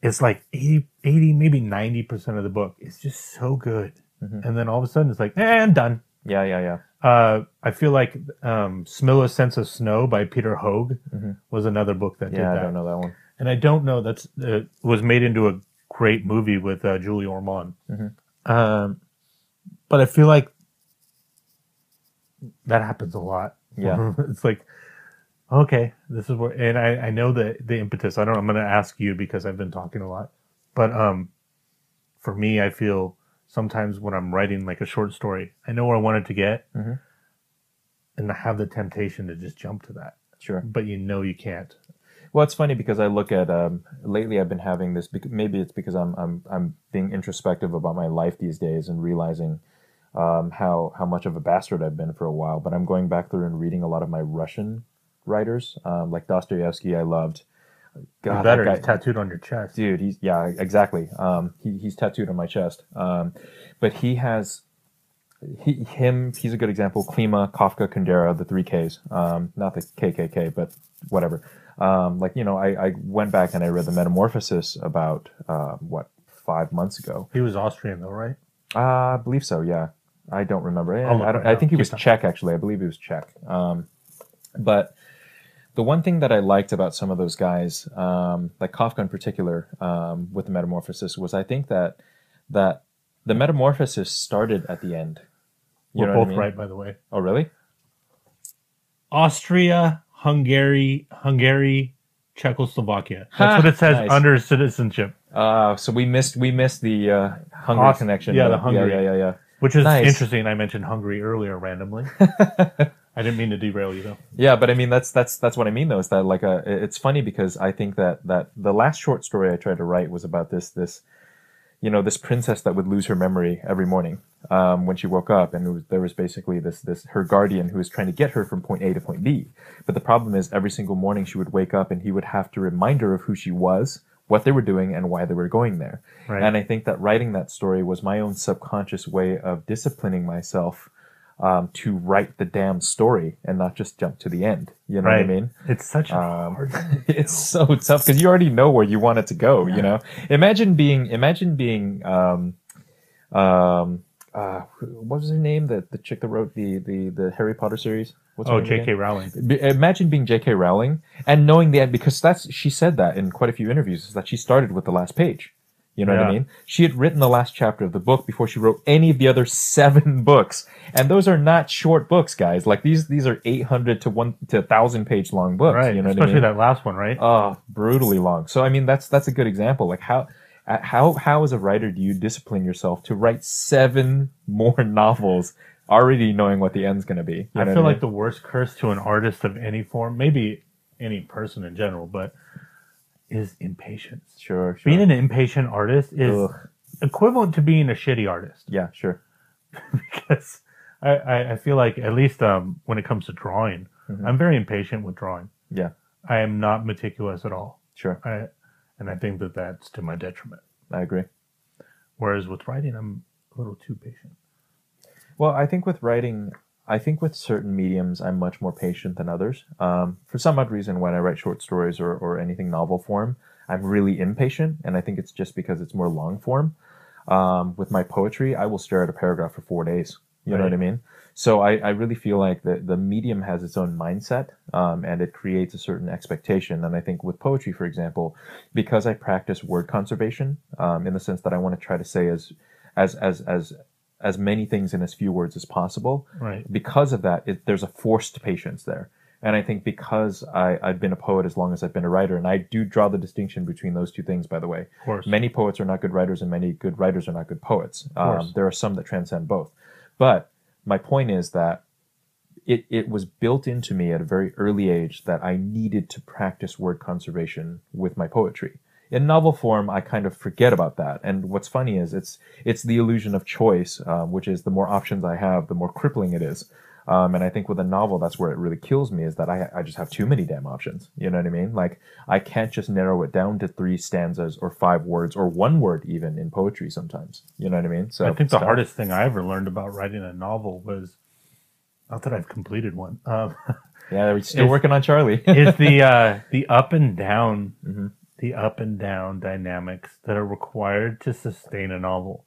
It's like 80, 80, maybe 90% of the book. It's just so good. Mhm. And then all of a sudden it's like, eh, I'm done. Yeah, yeah, yeah. Uh, I feel like um, a Sense of Snow by Peter Høeg Mhm. was another book that did Yeah, I don't know that one. and I don't know that's uh, was made into a great movie with uh, Julie Ormond. Mhm. Um, but I feel like that happens a lot. Yeah. it's like okay, this is where, and I I know the the impetus. I don't. I'm going to ask you because I've been talking a lot, but um, for me, I feel sometimes when I'm writing like a short story, I know where I want it to get, Mhm. and I have the temptation to just jump to that, Sure. but you know you can't. Well, it's funny because I look at um, lately. I've been having this. Maybe it's because I'm I'm I'm being introspective about my life these days and realizing um, how how much of a bastard I've been for a while. But I'm going back through and reading a lot of my Russian writers, um, like Dostoevsky. I loved. God, better. guy- It's tattooed on your chest. dude he's yeah exactly um he, he's tattooed on my chest um but he has he him he's a good example klima kafka kundera the three ks um not the kkk but whatever um like you know i i went back and i read the metamorphosis about uh what five months ago He was Austrian, though, right? uh, I believe so. Yeah, I don't remember. I, I, don't, I think he was Czech. Actually, I believe he was Czech. Um, but the one thing that I liked about some of those guys, um, like Kafka in particular, um, with the Metamorphosis, was I think that that the Metamorphosis started at the end. You We're what I both mean? right, by the way. Oh, really? Austria, Hungary, Hungary, Czechoslovakia. Ha, That's what it says nice. under citizenship, Uh, so we missed we missed the uh, Hungary Aust- connection. yeah, the Yeah, Hungary. Yeah, yeah, which is Nice. interesting. I mentioned Hungary earlier randomly. I didn't mean to derail you, though. Yeah, but I mean that's that's that's what I mean though is that like uh it's funny because I think that that the last short story I tried to write was about this this you know this princess that would lose her memory every morning um, when she woke up and was, there was basically this this her guardian who was trying to get her from point A to point B but the problem is every single morning she would wake up and he would have to remind her of who she was what they were doing and why they were going there Right. and I think that writing that story was my own subconscious way of disciplining myself um, to write the damn story and not just jump to the end. You know right. what I mean? It's such a Um, hard. It's so tough because you already know where you want it to go. You know, imagine being, imagine being, um, um, uh, what was her name? The the chick that wrote the the the Harry Potter series. What's Oh? J.K. Rowling. Imagine being J.K. Rowling and knowing the end because that's she said that in quite a few interviews is that she started with the last page. You know what I mean? She had written the last chapter of the book before she wrote any of the other seven books, and those are not short books, guys. Like these, these are eight hundred to one to thousand page long books. Right. You know what I Especially mean? that last one, right? Oh, brutally long. So I mean, that's that's a good example. Like how. How how as a writer do you discipline yourself to write seven more novels, already knowing what the end's going to be? I feel what like the worst curse to an artist of any form, maybe any person in general, but is impatience. sure, sure. Being an impatient artist is Ugh. equivalent to being a shitty artist yeah, sure. because I, I, I feel like at least um, when it comes to drawing, Mhm. I'm very impatient with drawing. Yeah. I am not meticulous at all. Sure, I, and I think that that's to my detriment. I agree. Whereas with writing, I'm a little too patient. Well, I think with writing, I think with certain mediums, I'm much more patient than others. Um, for some odd reason, when I write short stories or, or anything novel form, I'm really impatient, and I think it's just because it's more long form. Um, with my poetry, I will stare at a paragraph for four days. You know what I mean? So I, I really feel like the, the medium has its own mindset um, and it creates a certain expectation. And I think with poetry, for example, because I practice word conservation um, in the sense that I want to try to say as as as as as many things in as few words as possible. Right. Because of that, it, there's a forced patience there. And I think because I, I've been a poet as long as I've been a writer, and I do draw the distinction between those two things, by the way. Of course. Many poets are not good writers, and many good writers are not good poets. course. Um, there are some that transcend both. But my point is that it, it was built into me at a very early age that I needed to practice word conservation with my poetry. In novel form, I kind of forget about that. And what's funny is it's it's the illusion of choice, um, which is the more options I have, the more crippling it is. Um, and I think with a novel, that's where it really kills me is that I, I just have too many damn options. You know what I mean? Like I can't just narrow it down to three stanzas or five words or one word even in poetry sometimes. You know what I mean? So I think the hardest thing I ever learned about writing a novel was not that I've completed one. Um, Yeah, we're still is- working on Charlie. is the uh, the up and down, Mhm. The up and down dynamics that are required to sustain a novel.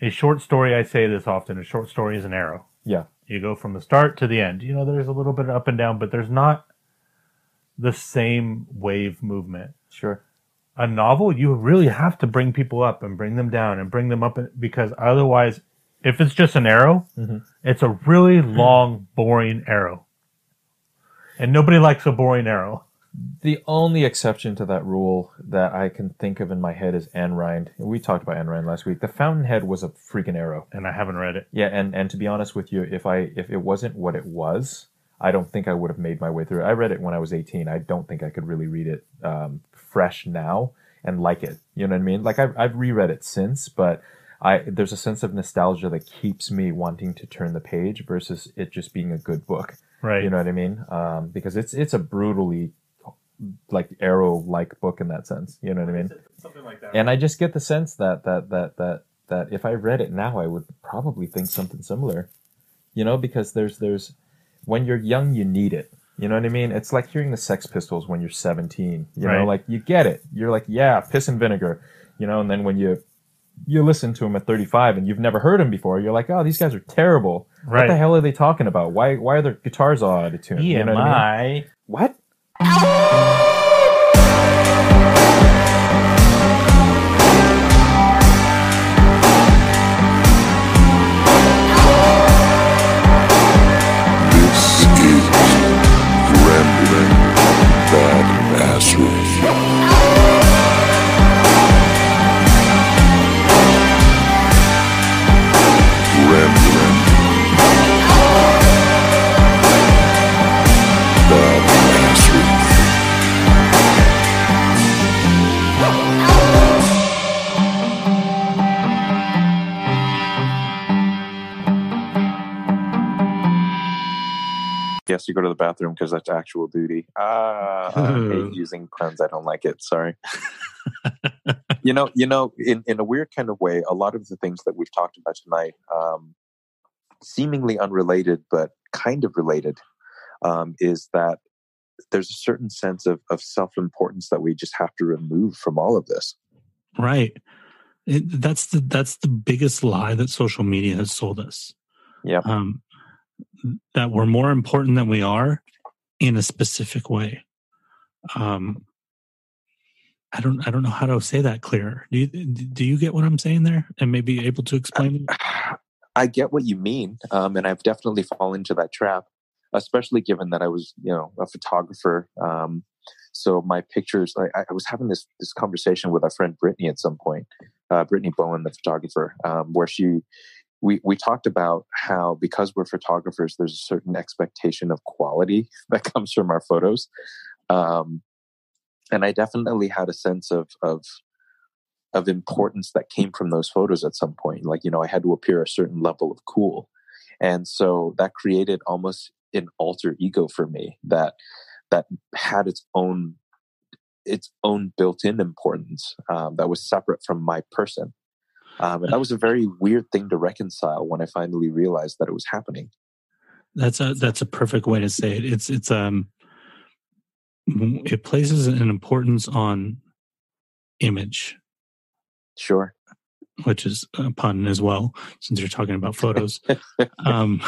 A short story, I say this often. A short story is an arrow. yeah, You go from the start to the end. You know, there's a little bit of up and down, but there's not the same wave movement. sure. A novel, you really have to bring people up and bring them down and bring them up because otherwise, if it's just an arrow, Mhm. it's a really long, boring arrow. And nobody likes a boring arrow. The only exception to that rule that I can think of in my head is Ayn Rand. We talked about Ayn Rand last week. The Fountainhead was a freaking arrow. And I haven't read it. Yeah, and and to be honest with you, if I if it wasn't what it was, I don't think I would have made my way through it. I read it when I was 18. I don't think I could really read it um, fresh now and like it. You know what I mean? Like I've I've reread it since, but I there's a sense of nostalgia that keeps me wanting to turn the page versus it just being a good book. Right. You know what I mean? Um, because it's it's a brutally like arrow like book in that sense. You know what I mean? Something like that. And I just get the sense that that that that that if I read it now, I would probably think something similar. You know, because there's there's when you're young, you need it. You know what I mean? It's like hearing the Sex Pistols when you're 17. You know, like you get it. You're like, yeah, piss and vinegar. You know, and then when you you listen to them at 35 and you've never heard them before, you're like, oh, these guys are terrible. Right. What the hell are they talking about? Why why are their guitars all out of tune? You know what I mean? What? To the bathroom because that's actual duty. Ah, I hate using puns. I don't like it. Sorry. you know, you know, in, in a weird kind of way, a lot of the things that we've talked about tonight, um, seemingly unrelated but kind of related, um, is that there's a certain sense of, of self importance that we just have to remove from all of this. Right. It, that's the that's the biggest lie that social media has sold us. Yeah. Um, that we're more important than we are in a specific way. Um, I don't I don't know how to say that clearer. Do you do you get what I'm saying there? And maybe able to explain it? I get what you mean, um, and I've definitely fallen into that trap, especially given that I was, you know, a photographer. Um, so my pictures, I, I was having this this conversation with our friend Brittany at some point, uh, Brittany Bowen, the photographer, um, where she we we talked about how because we're photographers, there's a certain expectation of quality that comes from our photos, um, and I definitely had a sense of of of importance that came from those photos at some point. Like, you know, I had to appear a certain level of cool. And so that created almost an alter ego for me that that had its own its own built-in importance um, that was separate from my person. Um, and that was a very weird thing to reconcile when I finally realized that it was happening. That's a that's a perfect way to say it. It's it's um it places an importance on image, Sure. which is a pun as well, since you're talking about photos. um,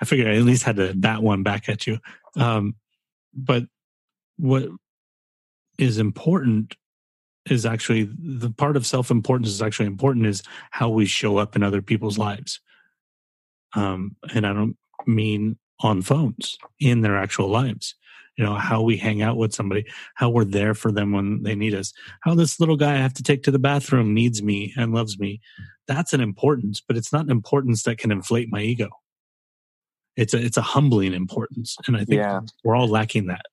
I figured I at least had to bat one back at you. Um, but what is important is actually the part of self importance is actually important is how we show up in other people's lives. Um, and I don't mean on phones, in their actual lives. You know, how we hang out with somebody, how we're there for them when they need us, how this little guy I have to take to the bathroom needs me and loves me. That's an importance, but it's not an importance that can inflate my ego. It's a it's a humbling importance. And I think Yeah. we're all lacking that.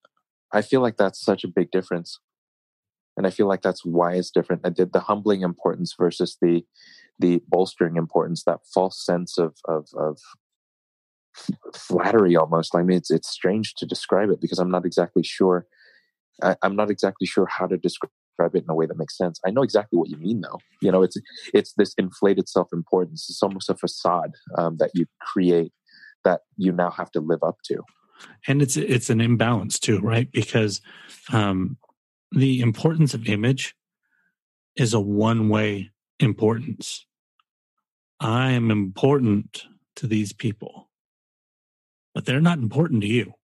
I feel like that's such a big difference. And I feel like that's why it's different. I did the humbling importance versus the the bolstering importance, that false sense of of of flattery almost. I mean it's it's strange to describe it because I'm not exactly sure I, I'm not exactly sure how to describe it in a way that makes sense. I know exactly what you mean though. You know, it's it's this inflated self importance. It's almost a facade um, that you create that you now have to live up to. and it's it's an imbalance too right because um the importance of image is a one way importance. I am important to these people but they're not important to you.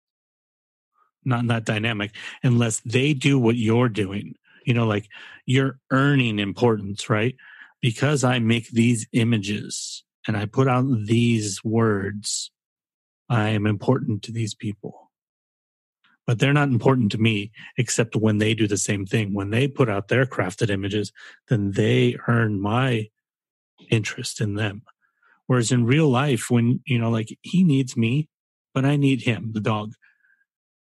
Not in that dynamic unless they do what you're doing. You know like you're earning importance right? Because i make these images and i put out these words I am important to these people. But they're not important to me except when they do the same thing. When they put out their crafted images, then they earn my interest in them. Whereas in real life, when, you know, like he needs me, but I need him, the dog.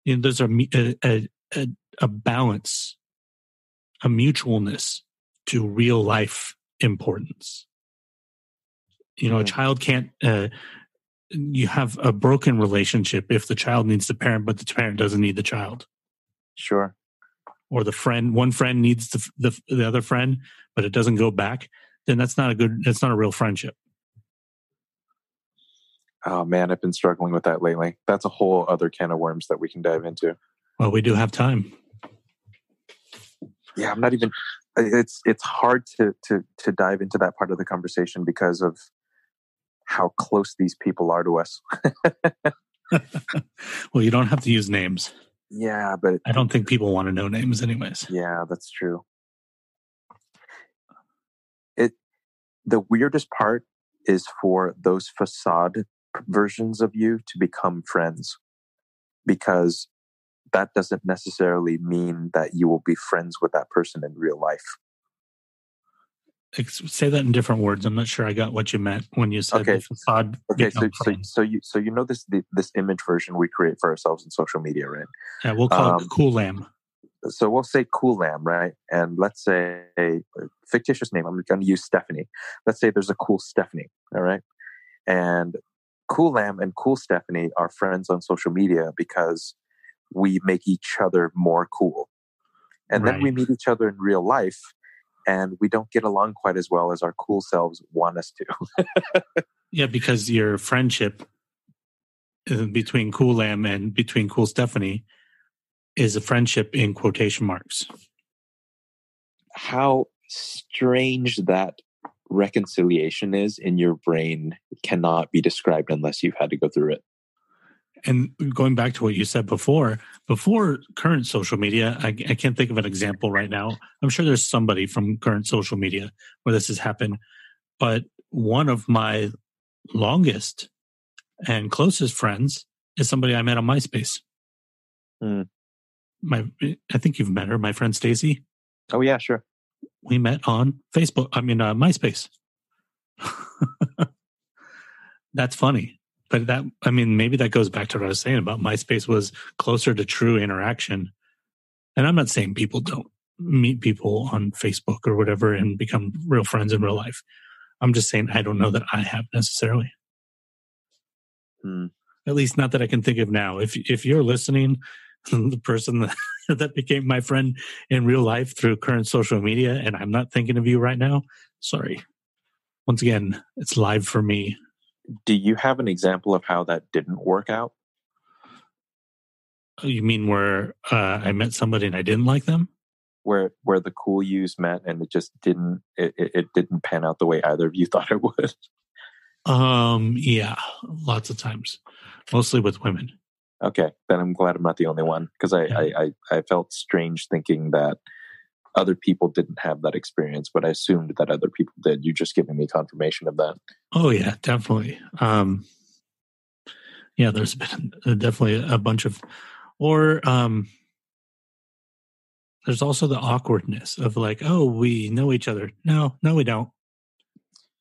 You know, there's a, a, a, a, a balance, a mutualness to real life importance. You know, a Mhm. child can't. Uh, you have a broken relationship if the child needs the parent, but the parent doesn't need the child, Sure. or the friend one friend needs the the, the other friend, but it doesn't go back. Then that's not a good. That's not a real friendship. Oh man, I've been struggling with that lately. That's a whole other can of worms that we can dive into. Well, we do have time. Yeah, I'm not even. It's it's hard to to to dive into that part of the conversation because of how close these people are to us. well, you don't have to use names. Yeah, but I don't think people want to know names, anyways. Yeah, that's true. It the weirdest part is for those facade versions of you to become friends because that doesn't necessarily mean that you will be friends with that person in real life. Say that in different words. I'm not sure I got what you meant when you said Okay. the facade. Okay, so so, so you so you know this the, this image version we create for ourselves in social media, right? yeah, we'll call it um, Cool Lamb. so we'll say Cool Lamb, right? And let's say a fictitious name. I'm going to use Stephanie. Let's say there's a cool Stephanie, all right? And Cool Lamb and Cool Stephanie are friends on social media because we make each other more cool. And then we meet each other in real life and we don't get along quite as well as our cool selves want us to. Yeah, because your friendship uh, between Cool Lamb and between Cool Stephanie is a friendship in quotation marks. How strange that reconciliation is in your brain cannot be described unless you've had to go through it. And going back to what you said before, before current social media, I, I can't think of an example right now. I'm sure there's somebody from current social media where this has happened. But one of my longest and closest friends is somebody I met on MySpace. Hmm. My, I think you've met her, my friend Stacy. Oh yeah, sure. We met on Facebook. I mean, uh, MySpace. That's funny, but that I mean, maybe that goes back to what I was saying about MySpace was closer to true interaction. And I'm not saying people don't meet people on Facebook or whatever and become real friends in real life. I'm just saying I don't know that I have necessarily. Hmm. At least not that I can think of now. If if you're listening, the person that, that became my friend in real life through current social media, and I'm not thinking of you right now, sorry. Once again, it's live for me. Do you have an example of how that didn't work out? Oh, You mean where uh, I met somebody and I didn't like them? Where where the cool yous met and it just didn't it, it, it didn't pan out the way either of you thought it would. Um, yeah, lots of times, mostly with women. Okay, then I'm glad I'm not the only one because I, Yeah. I, I I felt strange thinking that other people didn't have that experience, but I assumed that other people did. You just giving me confirmation of that. Oh yeah, definitely. Um, yeah, there's been definitely a bunch of, or um, there's also the awkwardness of like, oh, we know each other. No, no, we don't.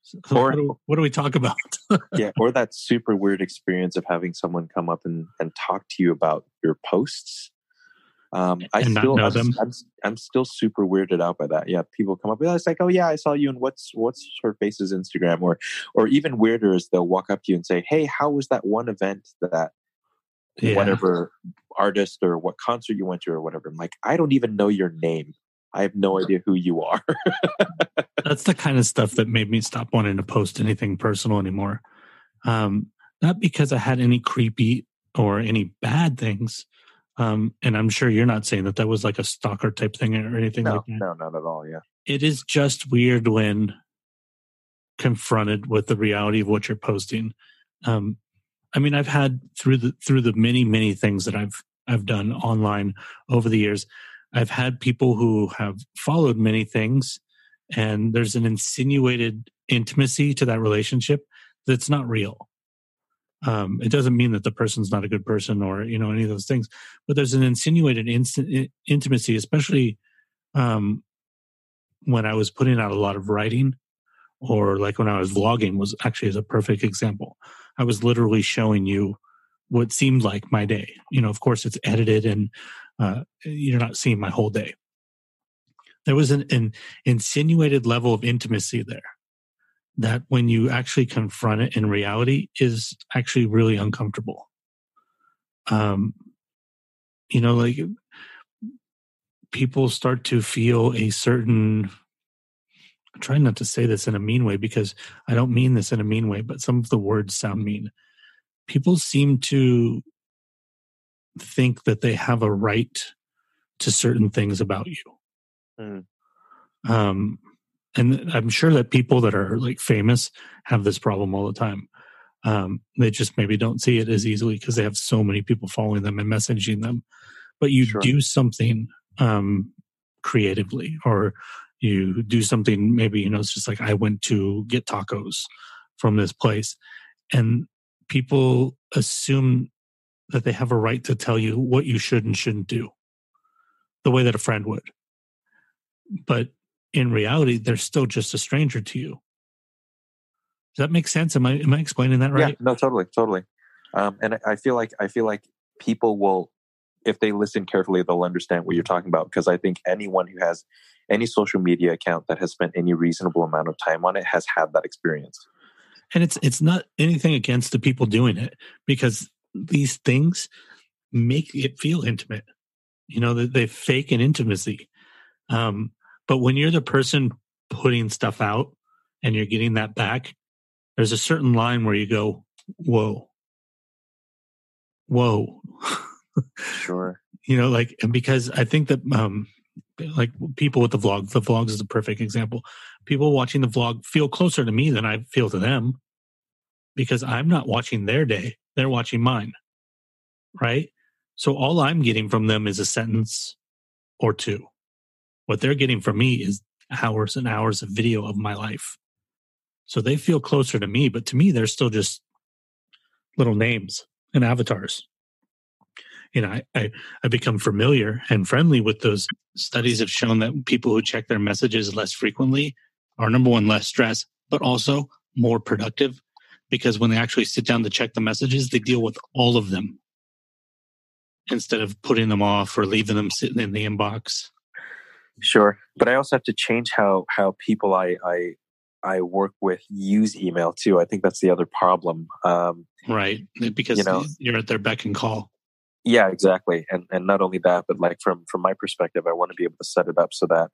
So Or- what, do, what do we talk about? yeah, or that super weird experience of having someone come up and, and talk to you about your posts. Um, I And still, know I'm, them? I'm, I'm still super weirded out by that. Yeah, people come up, with it's like, oh yeah, I saw you, and what's what's her face's Instagram, or or even weirder is they'll walk up to you and say, hey, how was that one event that Yeah. whatever artist or what concert you went to or whatever? I'm like, I don't even know your name. I have no idea who you are. That's the kind of stuff that made me stop wanting to post anything personal anymore. Um, not because I had any creepy or any bad things. Um, and I'm sure you're not saying that that was like a stalker type thing or anything no, like that. no, not at all. Yeah. It is just weird when confronted with the reality of what you're posting. Um, I mean, I've had through the through the many many things that I've I've done online over the years. I've had people who have followed many things, and there's an insinuated intimacy to that relationship that's not real. Um, it doesn't mean that the person's not a good person or you know any of those things, but there's an insinuated intimacy, especially um, when I was putting out a lot of writing, or like when I was vlogging, was actually is a perfect example. I was literally showing you what seemed like my day. You know, of course, it's edited and uh, you're not seeing my whole day. There was an, an insinuated level of intimacy there that when you actually confront it in reality is actually really uncomfortable. Um, you know, like people start to feel a certain I'm trying not to say this in a mean way because I don't mean this in a mean way, but some of the words sound mean. People seem to think that they have a right to certain things about you. Mm. Um, and I'm sure that people that are like famous have this problem all the time. Um, they just maybe don't see it as easily because they have so many people following them and messaging them. But you Sure. do something um, creatively, or you do something. Maybe you know it's just like I went to get tacos from this place, and people assume that they have a right to tell you what you should and shouldn't do, the way that a friend would. But in reality, they're still just a stranger to you. Does that make sense? Am I am I explaining that right? Yeah, no, totally, totally. Um, and I- feel like I feel like people will, if they listen carefully, they'll understand what you're talking about. Because I think anyone who has any social media account that has spent any reasonable amount of time on it has had that experience. And it's it's not anything against the people doing it because these things make it feel intimate. You know, they, they fake an intimacy. Um, but when you're the person putting stuff out and you're getting that back, there's a certain line where you go, "Whoa, whoa." Sure. you know like and because i think that um like people with the vlog the vlogs is a perfect example people watching the vlog feel closer to me than i feel to them because i'm not watching their day they're watching mine right so all i'm getting from them is a sentence or two what they're getting from me is hours and hours of video of my life so they feel closer to me but to me they're still just little names and avatars you know, I, I, I become familiar and friendly with those studies have shown that people who check their messages less frequently are number one, less stressed, but also more productive because when they actually sit down to check the messages, they deal with all of them instead of putting them off or leaving them sitting in the inbox. Sure, but I also have to change how how people I I I work with use email too. I think that's the other problem. Um, Right. Because You know- you're at their beck and call. yeah, exactly, and and not only that, but like from from my perspective, I want to be able to set it up so that